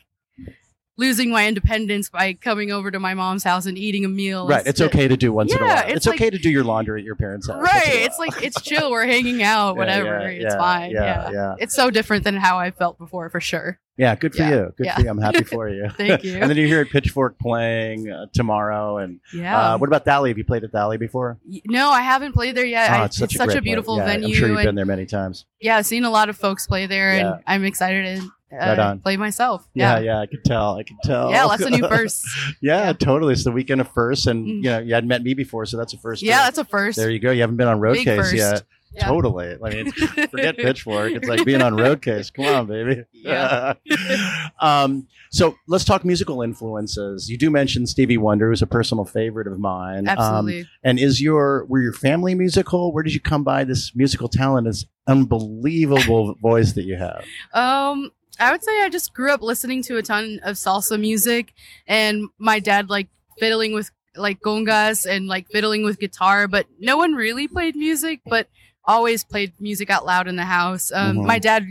losing my independence by coming over to my mom's house and eating a meal Right. It's okay to do once in a while. it's It's, like- okay to do your laundry at your parents' house. once in a right it's like it's chill we're hanging out whatever yeah, it's yeah, fine Yeah, yeah, yeah. it's so different than how i felt before for sure Yeah, good for Yeah, you. Good yeah. for you. I'm happy for you. Thank you. and then you hear Pitchfork playing uh, tomorrow. And yeah uh, what about Thalia? Have you played at Thalia before? No i haven't played there yet Oh, I, it's such, a, such a beautiful. Yeah, venue I'm sure you've and been there many times. yeah i've seen a lot of folks play there Yeah. and i'm excited to Right on. play myself Yeah, yeah yeah, I can tell. I can tell. yeah lots of new firsts yeah, Yeah. totally. It's the weekend of first, and Mm. you know, you hadn't met me before, so that's a first. yeah too. that's a first there you go. You haven't been on road Big case first. yet. Yeah. Totally. I mean, forget Pitchfork. It's like being on road case. Come on, baby. Yeah. um, so let's talk musical influences. You do mention Stevie Wonder, who's a personal favorite of mine. Um, Absolutely. and is your were your family musical? Where did you come by this musical talent? This unbelievable voice that you have. Um, I would say I just grew up listening to a ton of salsa music, and my dad like fiddling with like congas and like fiddling with guitar, but no one really played music, but always played music out loud in the house. Um, Mhm. my dad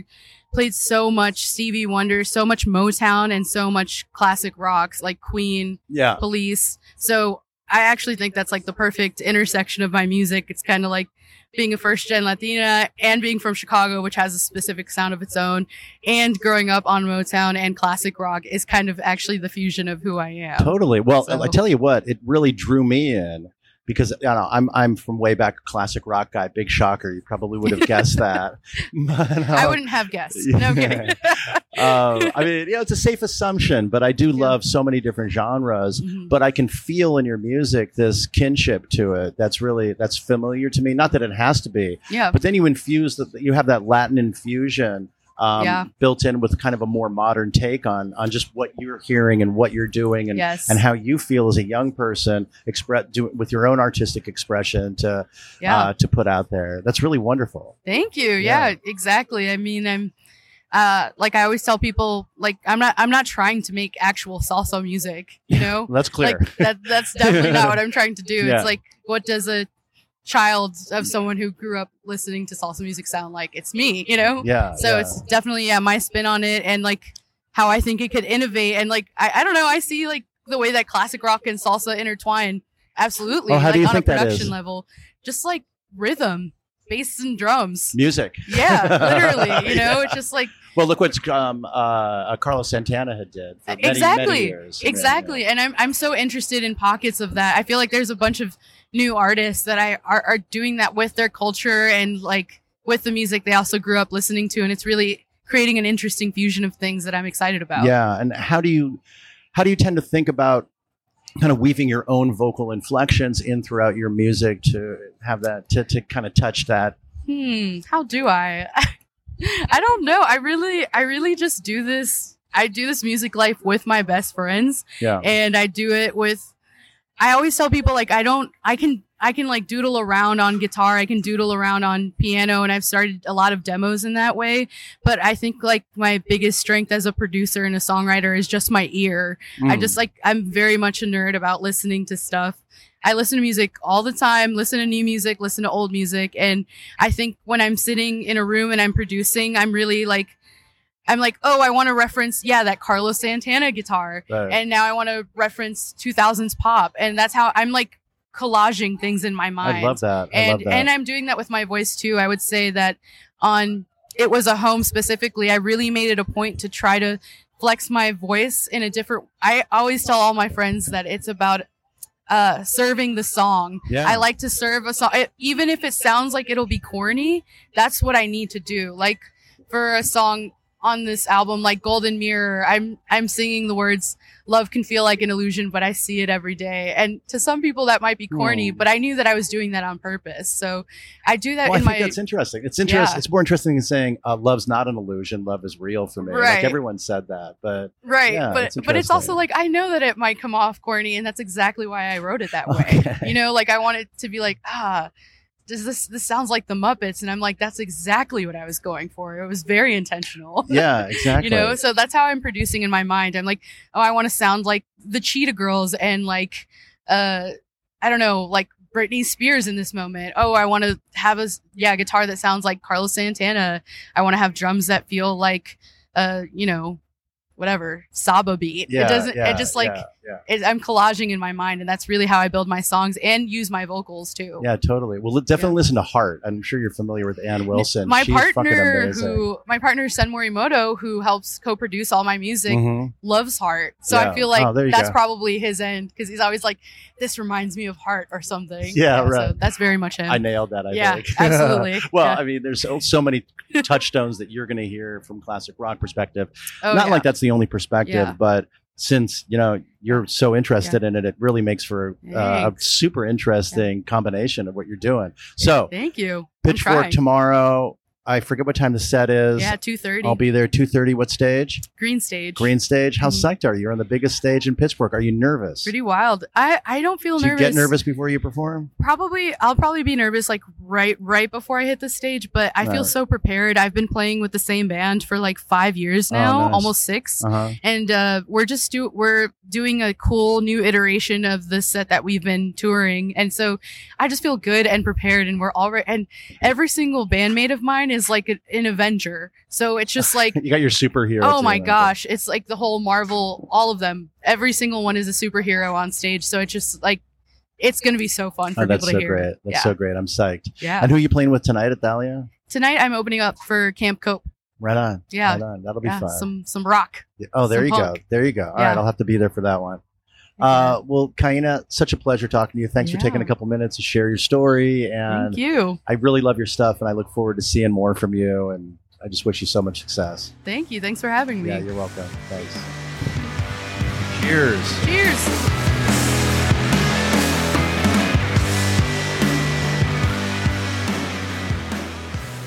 played so much Stevie Wonder, so much Motown, and so much classic rocks like Queen, Yeah. Police. So I actually think that's like the perfect intersection of my music. It's kind of like being a first gen Latina and being from Chicago, which has a specific sound of its own, and growing up on Motown and classic rock is kind of actually the fusion of who I am. Totally. Well, So- I tell you what, it really drew me in because you know, I'm I'm from way back, classic rock guy. Big shocker, you probably would have guessed that. But, I uh, wouldn't have guessed. No kidding. um, I mean, you know, it's a safe assumption, but I do Yeah. love so many different genres. Mhm. But I can feel in your music this kinship to it. That's really that's familiar to me. Not that it has to be, yeah. but then you infuse that. You have that Latin infusion. Um, Yeah. built in with kind of a more modern take on on just what you're hearing and what you're doing and yes. and how you feel as a young person express do with your own artistic expression to yeah. uh, to put out there. That's really wonderful. Thank you. Yeah. Yeah. exactly. I mean, I'm uh like I always tell people like I'm not I'm not trying to make actual salsa music, you know? That's clear. Like that that's definitely not what I'm trying to do. It's like what does a child of someone who grew up listening to salsa music sound like? It's me, you know? yeah. So yeah. it's definitely yeah, my spin on it and like how I think it could innovate and like I, I don't know, I see like the way that classic rock and salsa intertwine absolutely Oh, how like do you on think a production level. Just like rhythm, bass and drums. music. Yeah, literally. You know, it's just like Well, look what um, uh, Carlos Santana had did for many, Exactly. many years. exactly. And I'm I'm so interested in pockets of that. I feel like there's a bunch of new artists that I are, are doing that with their culture and like with the music they also grew up listening to, and it's really creating an interesting fusion of things that I'm excited about. Yeah, and how do you how do you tend to think about kind of weaving your own vocal inflections in throughout your music to have that to, to kind of touch that? Hmm. How do I? I don't know. I really, I really just do this. I do this music life with my best friends. Yeah. and I do it with I always tell people like I don't I can I can like doodle around on guitar, I can doodle around on piano and I've started a lot of demos in that way, but I think like my biggest strength as a producer and a songwriter is just my ear. I Mm. just like I'm very much a nerd about listening to stuff. I listen to music all the time, listen to new music, listen to old music. And I think when I'm sitting in a room and I'm producing, I'm really like, I'm like, oh, I want to reference, yeah, that Carlos Santana guitar. Right. And now I want to reference 2000s pop. And that's how I'm like collaging things in my mind I love that. I and love that. and I'm doing that with my voice too. I would say that on it was a home specifically. I really made it a point to try to flex my voice in a different. I always tell all my friends that it's about uh serving the song. yeah. I like to serve a song, it- even if it sounds like it'll be corny. That's what I need to do. Like for a song on this album, like Golden Mirror, I'm I'm singing the words "Love can feel like an illusion, but I see it every day." And to some people, that might be corny, Hmm. but I knew that I was doing that on purpose. So I do that well, I in think my that's interesting. It's interesting. Yeah. It's more interesting than saying uh, love's not an illusion. Love is real for me. Like Right. everyone said that, but right, yeah, but it's but it's also like I know that it might come off corny, and that's exactly why I wrote it that way. Okay. You know, like I want it to be like ah. Does this this sounds like the Muppets? And I'm like, that's exactly what I was going for. It was very intentional. yeah, exactly. you know so that's how i'm producing in my mind i'm like oh i want to sound like the cheetah girls and like uh i don't know like Britney Spears in this moment. Oh, I want to have a yeah guitar that sounds like Carlos Santana. I want to have drums that feel like uh you know whatever Saba beat. yeah, it doesn't. yeah, it just like yeah, yeah. it, I'm collaging in my mind, and that's really how I build my songs and use my vocals too. Yeah, totally. Well, definitely listen to Heart. I'm sure you're familiar with Ann Wilson. My She's partner, who my partner Sen Morimoto, who helps co-produce all my music, Mhm. loves Heart. So Yeah. I feel like Oh, that's go. probably his end because he's always like, "This reminds me of Heart" or something. Yeah, So right. that's very much him. I nailed that. I Yeah, think. absolutely. well, Yeah. I mean, there's so, so many touchstones that you're going to hear from classic rock perspective. oh, Not yeah. like that's the only perspective, Yeah. but since you know you're so interested in it, it really makes for uh, a super interesting combination of what you're doing. So, Thank you. Pitchfork tomorrow. I forget what time the set is. Yeah, two thirty. I'll be there two thirty. What stage? Green stage. Green stage. How Mhm. psyched are you? You're on the biggest stage in Pitchfork. Are you nervous? Pretty wild. I I don't feel Do you nervous. get nervous before you perform? Probably I'll probably be nervous like right right before I hit the stage, but I feel so prepared. I've been playing with the same band for like five years Oh, now, nice. almost six. Uh huh. and uh, we're just do we're doing a cool new iteration of the set that we've been touring and so i just feel good and prepared and we're already and every single bandmate of mine is like a, an avenger so it's just like You got your superhero. oh my gosh it's like the whole marvel all of them every single one is a superhero on stage so it's just like it's gonna be so fun for Oh, that's people so to hear great. That's yeah so great. I'm psyched. yeah And who are you playing with tonight at Thalia? tonight i'm opening up for camp cope Right on. Yeah. Right on. That'll be yeah fun. some some rock oh, there some you punk. go. There you go. All Yeah. right. I'll have to be there for that one. Uh, well, Kaina, such a pleasure talking to you. Thanks for taking a couple minutes to share your story. And thank you I really love your stuff, and I look forward to seeing more from you. And I just wish you so much success. thank you thanks for having me Yeah, you're welcome. Thanks. Cheers. cheers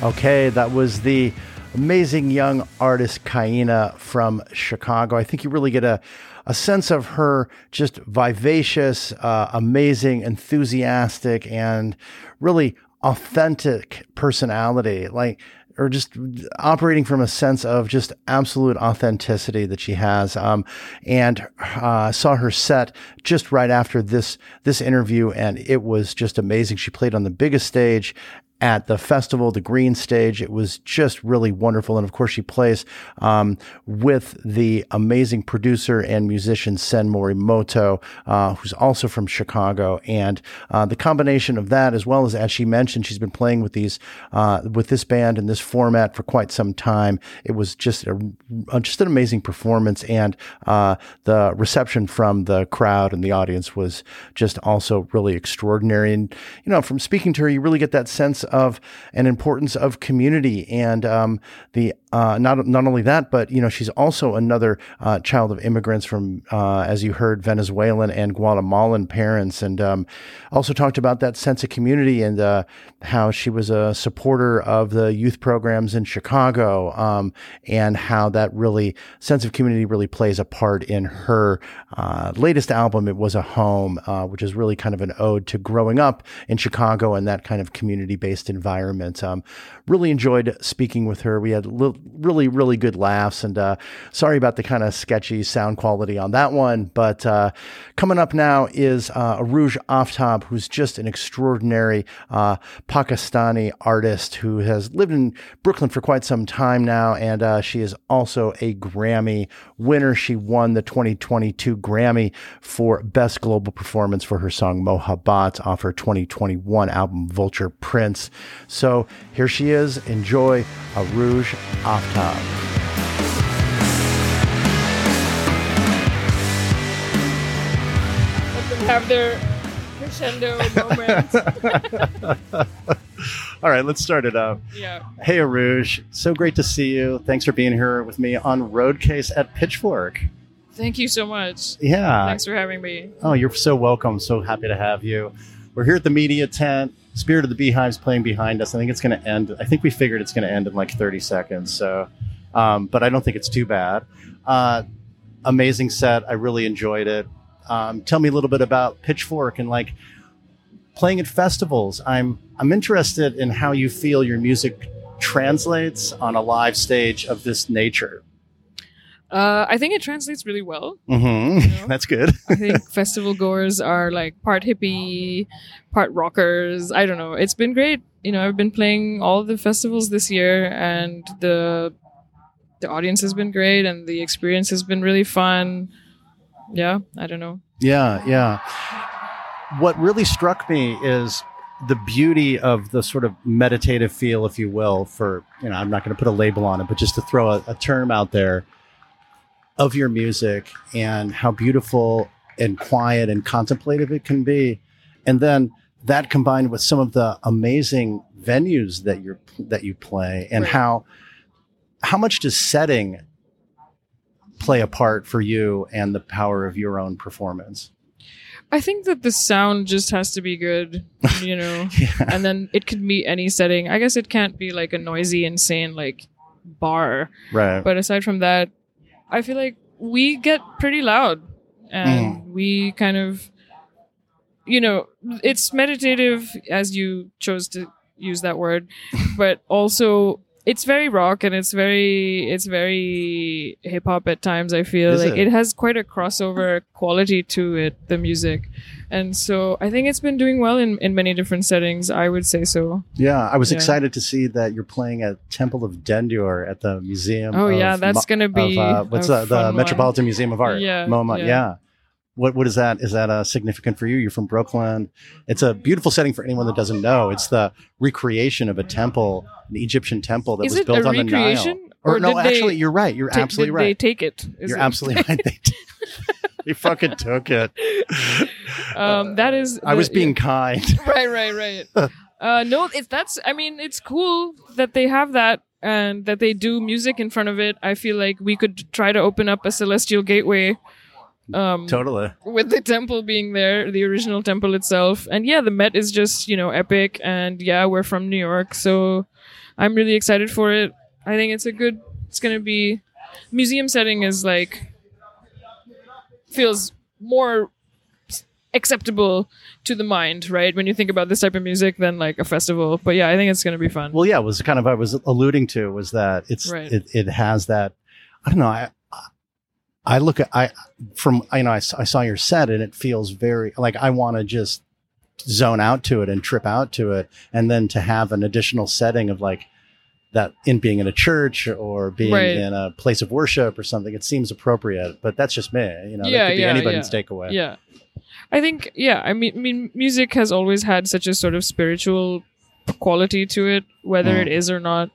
Okay, that was the amazing young artist Kaina from Chicago. I think you really get a, a sense of her just vivacious, uh, amazing, enthusiastic, and really authentic personality. Like, or just operating from a sense of just absolute authenticity that she has. Um, and uh, saw her set just right after this this interview, and it was just amazing. She played on the biggest stage at the festival, the green stage. It was just really wonderful. And of course, she plays um, with the amazing producer and musician Sen Morimoto, uh, who's also from Chicago. And uh, the combination of that, as well as, as she mentioned, she's been playing with these, uh, with this band in this format for quite some time. It was just a, a- just an amazing performance. And uh, the reception from the crowd and the audience was just also really extraordinary. And, you know, from speaking to her, you really get that sense of an importance of community and um, the uh, not not only that, but you know, she's also another uh, child of immigrants from, uh, as you heard, Venezuelan and Guatemalan parents, and um, also talked about that sense of community and uh, how she was a supporter of the youth programs in Chicago, um, and how that really sense of community really plays a part in her uh, latest album. It was a home, uh, which is really kind of an ode to growing up in Chicago and that kind of community based environment. Um, really enjoyed speaking with her. We had little, really, really good laughs. And uh, sorry about the kind of sketchy sound quality on that one. But uh, coming up now is uh, Arooj Aftab, who's just an extraordinary uh, Pakistani artist who has lived in Brooklyn for quite some time now. And uh, she is also a Grammy winner. She won the 2022 Grammy for Best Global Performance for her song Mohabbat off her 2021 album Vulture Prince. So here she is. Enjoy Arooj Aftab. Let them have their crescendo moment. All right, let's start it up. yeah. Hey, Arooj. So great to see you. Thanks for being here with me on Roadcase at Pitchfork. Thank you so much. Yeah. Thanks for having me. Oh, you're so welcome. So happy to have you. We're here at the media tent. Spirit of the Beehive's playing behind us. I think it's going to end. I think we figured it's going to end in like 30 seconds. So, um, but I don't think it's too bad. Uh, amazing set. I really enjoyed it. Um, tell me a little bit about Pitchfork and like playing at festivals. I'm I'm interested in how you feel your music translates on a live stage of this nature. Uh, I think it translates really well. Mm-hmm. Yeah. That's good. I think festival goers are like part hippie, part rockers. I don't know. It's been great. You know, I've been playing all the festivals this year, and the the audience has been great, and the experience has been really fun. Yeah, I don't know. Yeah, yeah. What really struck me is the beauty of the sort of meditative feel, if you will, for, you know, I'm not going to put a label on it, but just to throw a, a term out there of your music and how beautiful and quiet and contemplative it can be. And then that combined with some of the amazing venues that you're that you play and Right. how how much does setting play a part for you and the power of your own performance? I think that the sound just has to be good, you know. Yeah. and then it could meet any setting. I guess it can't be like a noisy, insane like bar. Right. But aside from that, I feel like we get pretty loud and mm. we kind of, you know, it's meditative as you chose to use that word, but also it's very rock and it's very it's very hip hop at times. I feel Is like it? it has quite a crossover quality to it, the music, and so I think it's been doing well in in many different settings. I would say so. yeah, I was Yeah. excited to see that you're playing at Temple of Dendur at the Museum. Oh, yeah, that's Mo- gonna be of, uh, what's the, the. Metropolitan Museum of Art? Yeah, MoMA. Yeah. yeah. What what is that? Is that uh, significant for you? You're from Brooklyn. It's a beautiful setting for anyone that doesn't know. It's the recreation of a temple, an Egyptian temple that Is was built on the Nile. Or, Or no, actually, you're right. You're Ta- absolutely right. They take it. You're it- absolutely right. They, they fucking took it. um, that is. I was the- being kind. right, right, right. uh, no, it's that's. I mean, it's cool that they have that and that they do music in front of it. I feel like we could try to open up a celestial gateway. Um, Totally. with the temple being there, the original temple itself, and yeah, the Met is just you know epic, and yeah, we're from New York, so I'm really excited for it. I think it's a good. It's gonna be museum setting is like feels more acceptable to the mind, right? When you think about this type of music than like a festival. But yeah, I think it's gonna be fun. Well, yeah, it was kind of I was alluding to was that it's Right. it, it has that I don't know I I look at I from you know I, I saw your set and it feels very like I want to just zone out to it and trip out to it and then to have an additional setting of like that in being in a church or being Right. in a place of worship or something it seems appropriate but that's just me you know Yeah, that could be yeah, anybody's yeah. takeaway yeah i think yeah i mean, I mean music has always had such a sort of spiritual quality to it whether Mm. it is or not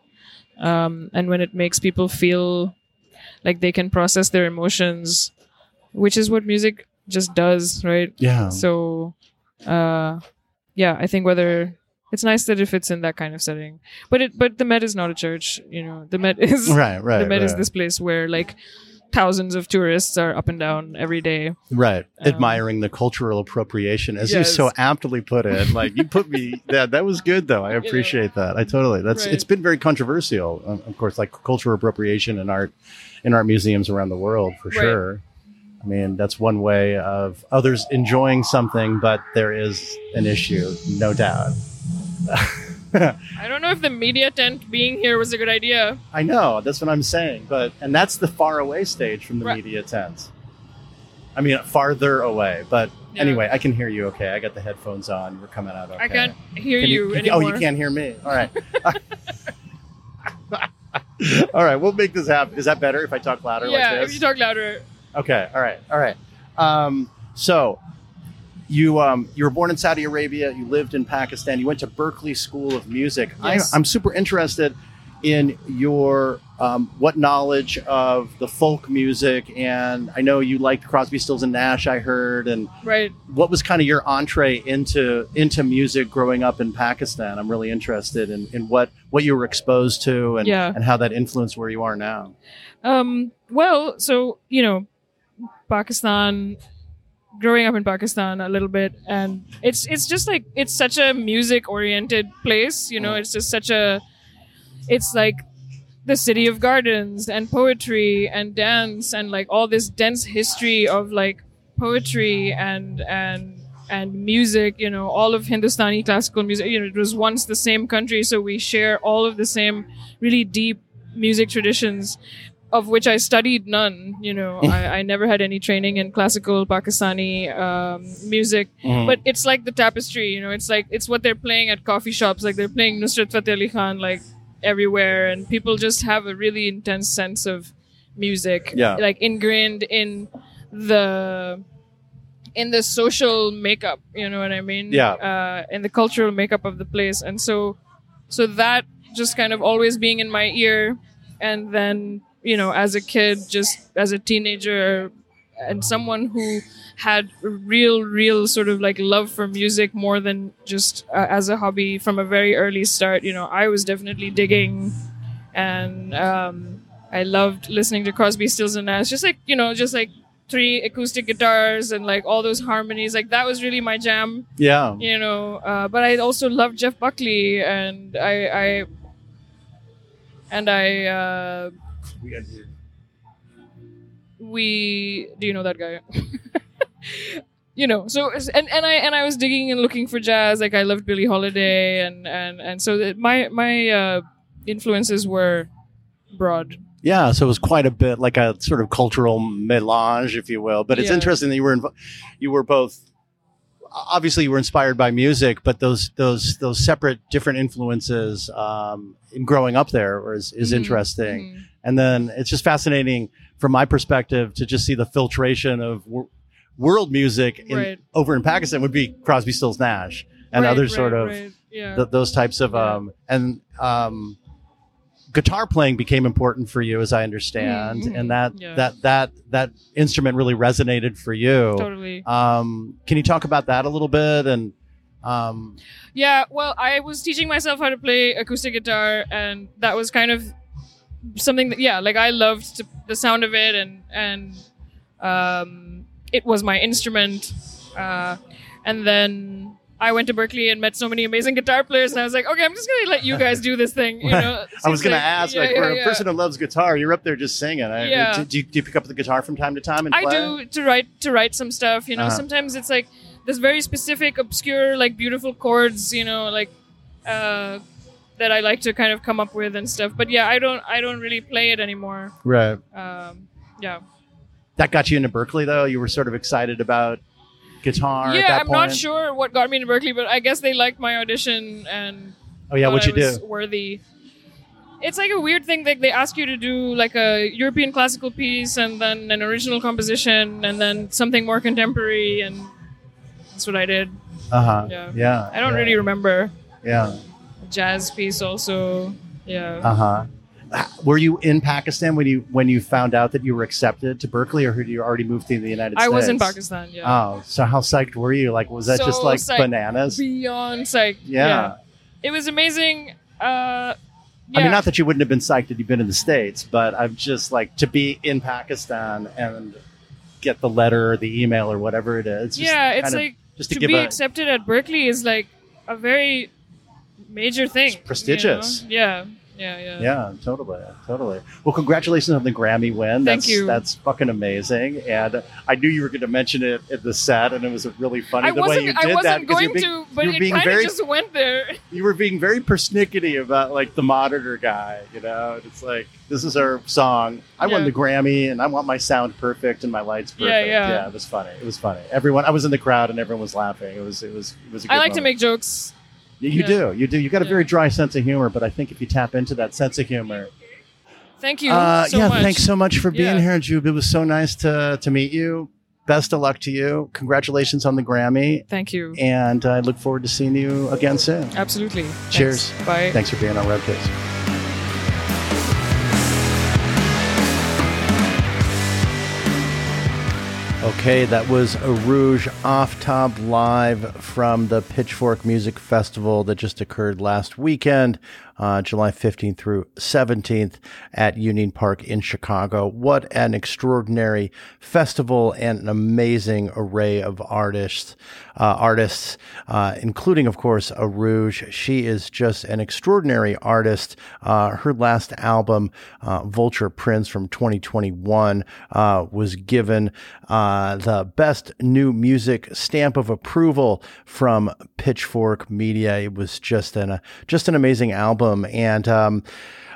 um, and when it makes people feel like they can process their emotions which is what music just does right yeah so uh yeah i think whether it's nice that it fits in that kind of setting but it but the met is not a church you know the met is right right the met is this place where like thousands of tourists are up and down every day Right. Um, Admiring the cultural appropriation, as you so aptly put it. Like you put me that that was good though. I appreciate that. I totally. That's Right. it's been very controversial. um, Of course, like cultural appropriation and art in art museums around the world for Right. sure. I mean, that's one way of others enjoying something, but there is an issue, no doubt. I don't know if the media tent being here was a good idea. I know that's what I'm saying, but and that's the far away stage from the Right. media tent. I mean, farther away, but Yeah. anyway, I can hear you. Okay, I got the headphones on. We're coming out. Okay. I can't hear Can you, can- anymore. Oh, you can't hear me. All right. all right, we'll make this happen. Is that better if I talk louder Yeah, like if you talk louder. Okay. All right. All right. Um, so you um, you were born in Saudi Arabia. You lived in Pakistan. You went to Berklee School of Music. Yes. I, I'm super interested in your um, what knowledge of the folk music, and I know you liked Crosby, Stills and Nash. I heard, and Right. what was kind of your entree into into music growing up in Pakistan? I'm really interested in, in what what you were exposed to and Yeah. and how that influenced where you are now. Um, well, so, you know, Pakistan growing up in Pakistan a little bit and it's it's just like it's such a music oriented place, you know, it's just such a it's like the city of gardens and poetry and dance and like all this dense history of like poetry and and and music you know all of hindustani classical music you know it was once the same country so we share all of the same really deep music traditions of which I studied none. You know, I, I never had any training in classical Pakistani um, music, but it's like the tapestry. You know, it's like it's what they're playing at coffee shops. Like they're playing Nusrat Fateh Ali Khan like everywhere, and people just have a really intense sense of music, Yeah. like ingrained in the in the social makeup. You know what I mean? Yeah. Uh, in the cultural makeup of the place, and so so that just kind of always being in my ear and then you know as a kid just as a teenager and someone who had real real sort of like love for music more than just uh, as a hobby from a very early start. You know i was definitely digging and um, i loved listening to crosby stills and nash. Just like you know just like three acoustic guitars and like all those harmonies. Like that was really my jam. Yeah. you know uh, but i also loved jeff buckley and i i and i uh we do you know that guy you know so and, and i and i was digging and looking for jazz like i loved billie holiday and and and so my my uh influences were broad Yeah, so it was quite a bit like a sort of cultural melange, if you will. But it's Yeah. interesting that you were inv- you were both obviously you were inspired by music, but those those those separate different influences um, in growing up there is is Mhm. interesting. Mhm. And then it's just fascinating from my perspective to just see the filtration of wor- world music in, Right. over in Pakistan would be Crosby, Stills, Nash, and Right, other sort of right. yeah th- those types of um and um guitar playing became important for you as i understand Mhm, and that yeah. that that that instrument really resonated for you totally um can you talk about that a little bit and um Yeah, well, I was teaching myself how to play acoustic guitar, and that was kind of something that, yeah, like I loved to, the sound of it, and and um, it was my instrument. Uh, and then I went to Berklee and met so many amazing guitar players, and I was like, okay, I'm just gonna let you guys do this thing. You know, i was gonna like- ask yeah, like yeah, for a yeah. person who loves guitar you're up there just singing I, Yeah. do, do, you, do you pick up the guitar from time to time and I play do to write to write some stuff. You know, Uh-huh. sometimes it's like this very specific, obscure, like beautiful chords. You know, like uh, that I like to kind of come up with and stuff. But yeah, I don't I don't really play it anymore. right Um, yeah, that got you into Berklee though you were sort of excited about guitar at yeah. I'm point not sure what got me into Berklee, but I guess they liked my audition and oh yeah what you do worthy. It's like a weird thing that they ask you to do like a European classical piece and then an original composition and then something more contemporary and that's what I did. uh-huh Yeah. yeah I don't yeah, really remember. yeah jazz piece also. Yeah. Uh huh. Were you in Pakistan when you when you found out that you were accepted to Berklee, or had you already moved to the United I States? I was in Pakistan, yeah. Oh, so how psyched were you? Like, was that just like psyched. bananas? Beyond psyched. Yeah. It was amazing. Uh I mean, not that you wouldn't have been psyched had you been in the States, but I'm just like to be in Pakistan and get the letter or the email or whatever it is. yeah, it's like just to, to, be a accepted at Berklee is like a very major thing. It's prestigious. you know? Yeah. Yeah, yeah. Yeah, totally, totally. Well, congratulations on the Grammy win. Thank that's, you. That's fucking amazing. And I knew you were going to mention it in the set, and it was really funny I the way you I did wasn't that. going being, to, but it being kind of just went there. you were being very persnickety about like the monitor guy. You know, And it's like this is our song. I won the Grammy, and I want my sound perfect and my lights perfect. Yeah, yeah. yeah, it was funny. It was funny. Everyone, I was in the crowd, and everyone was laughing. It was, it was, it was. I like to make jokes. You, yeah. do, you do. You've got a Yeah. very dry sense of humor, but I think if you tap into that sense of humor, Thank you uh, so yeah, much. thanks so much for being Yeah. here, Jube. It was so nice to to meet you. Best of luck to you. Congratulations on the Grammy, Thank you. and I look forward to seeing you again soon. Absolutely. Cheers. Thanks. Bye. Thanks for being on Roadcase. Okay, that was a Rouge Off Top live from the Pitchfork Music Festival that just occurred last weekend, uh, July 15th through 17th at Union Park in Chicago. What an extraordinary festival and an amazing array of artists, uh, artists, uh, including, of course, Arooj. She is just an extraordinary artist. Uh, her last album, uh, Vulture Prince from 2021, uh, was given the best new music stamp of approval from Pitchfork Media. It was just an just an amazing album, and um,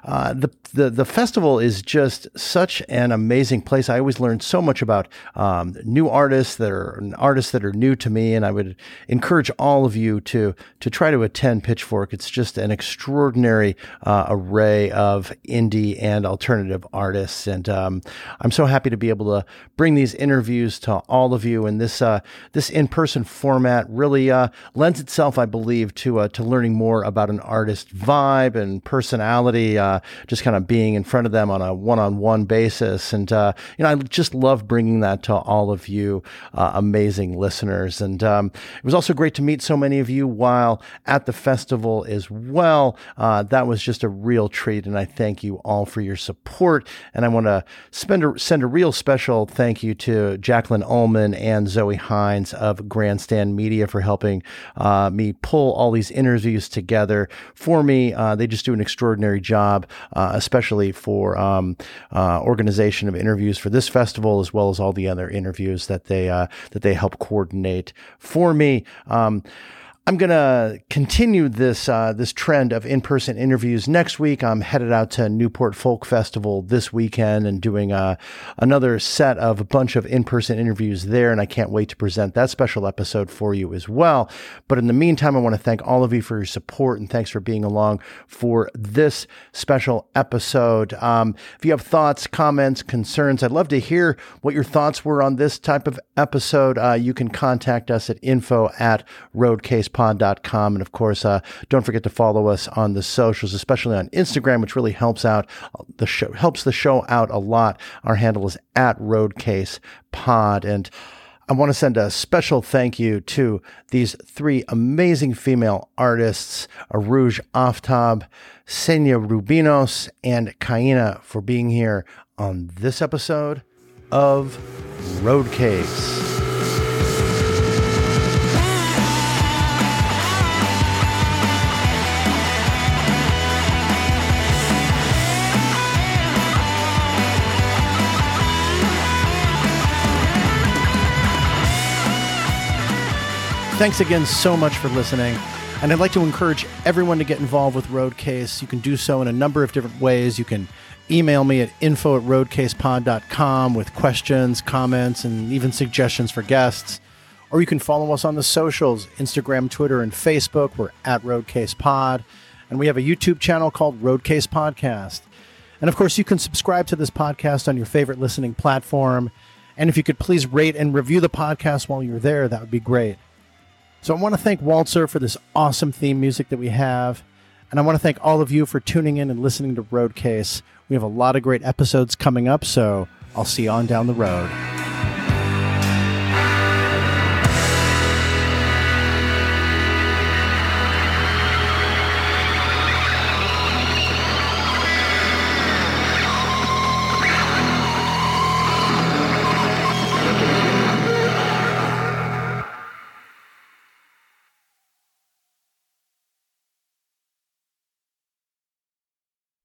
uh, the, the the festival is just such an amazing place. I always learn so much about um, new artists that are artists that are new to me, and I would encourage all of you to to try to attend Pitchfork. It's just an extraordinary uh, array of indie and alternative artists, and um, I'm so happy to be able to bring these interviews to all of you. And this uh, this in person format really uh, lends itself, I believe, to uh, to learning more about an artist vibe and personality. Uh, just kind of being in front of them on a one on one basis, and uh, you know, I just love bringing that to all of you, uh, amazing listeners. And um, it was also great to meet so many of you while at the festival as well. Uh, that was just a real treat, and I thank you all for your support. And I want to spend a, send a real special thank you to Jacqueline Ullman and Zoe Hines of Grandstand Media for helping uh, me pull all these interviews together for me. Uh, they just do an extraordinary job, uh, especially for um, uh, organization of interviews for this festival, as well as all the other interviews that they uh, that they help coordinate for me. Um, I'm gonna continue this uh, this trend of in-person interviews next week. I'm headed out to Newport Folk Festival this weekend and doing uh, another set of a bunch of in-person interviews there, and I can't wait to present that special episode for you as well. But in the meantime, I want to thank all of you for your support and thanks for being along for this special episode. Um, if you have thoughts, comments, concerns, I'd love to hear what your thoughts were on this type of episode. Uh, you can contact us at info at roadcasepod.com. And of course, uh, don't forget to follow us on the socials, especially on Instagram, which really helps out the show, helps the show out a lot. Our handle is at roadcasepod. And I want to send a special thank you to these three amazing female artists, Arooj Aftab, Xenia Rubinos, and Kaina for being here on this episode of Roadcase. Thanks again so much for listening. And I'd like to encourage everyone to get involved with Roadcase. You can do so in a number of different ways. You can email me at info at roadcasepod.com with questions, comments, and even suggestions for guests. Or you can follow us on the socials Instagram, Twitter, and Facebook. We're at Roadcasepod. And we have a YouTube channel called Roadcase Podcast. And of course, you can subscribe to this podcast on your favorite listening platform. And if you could please rate and review the podcast while you're there, that would be great. So I want to thank Walzer for this awesome theme music that we have. And I want to thank all of you for tuning in and listening to Roadcase. We have a lot of great episodes coming up, so I'll see you on down the road.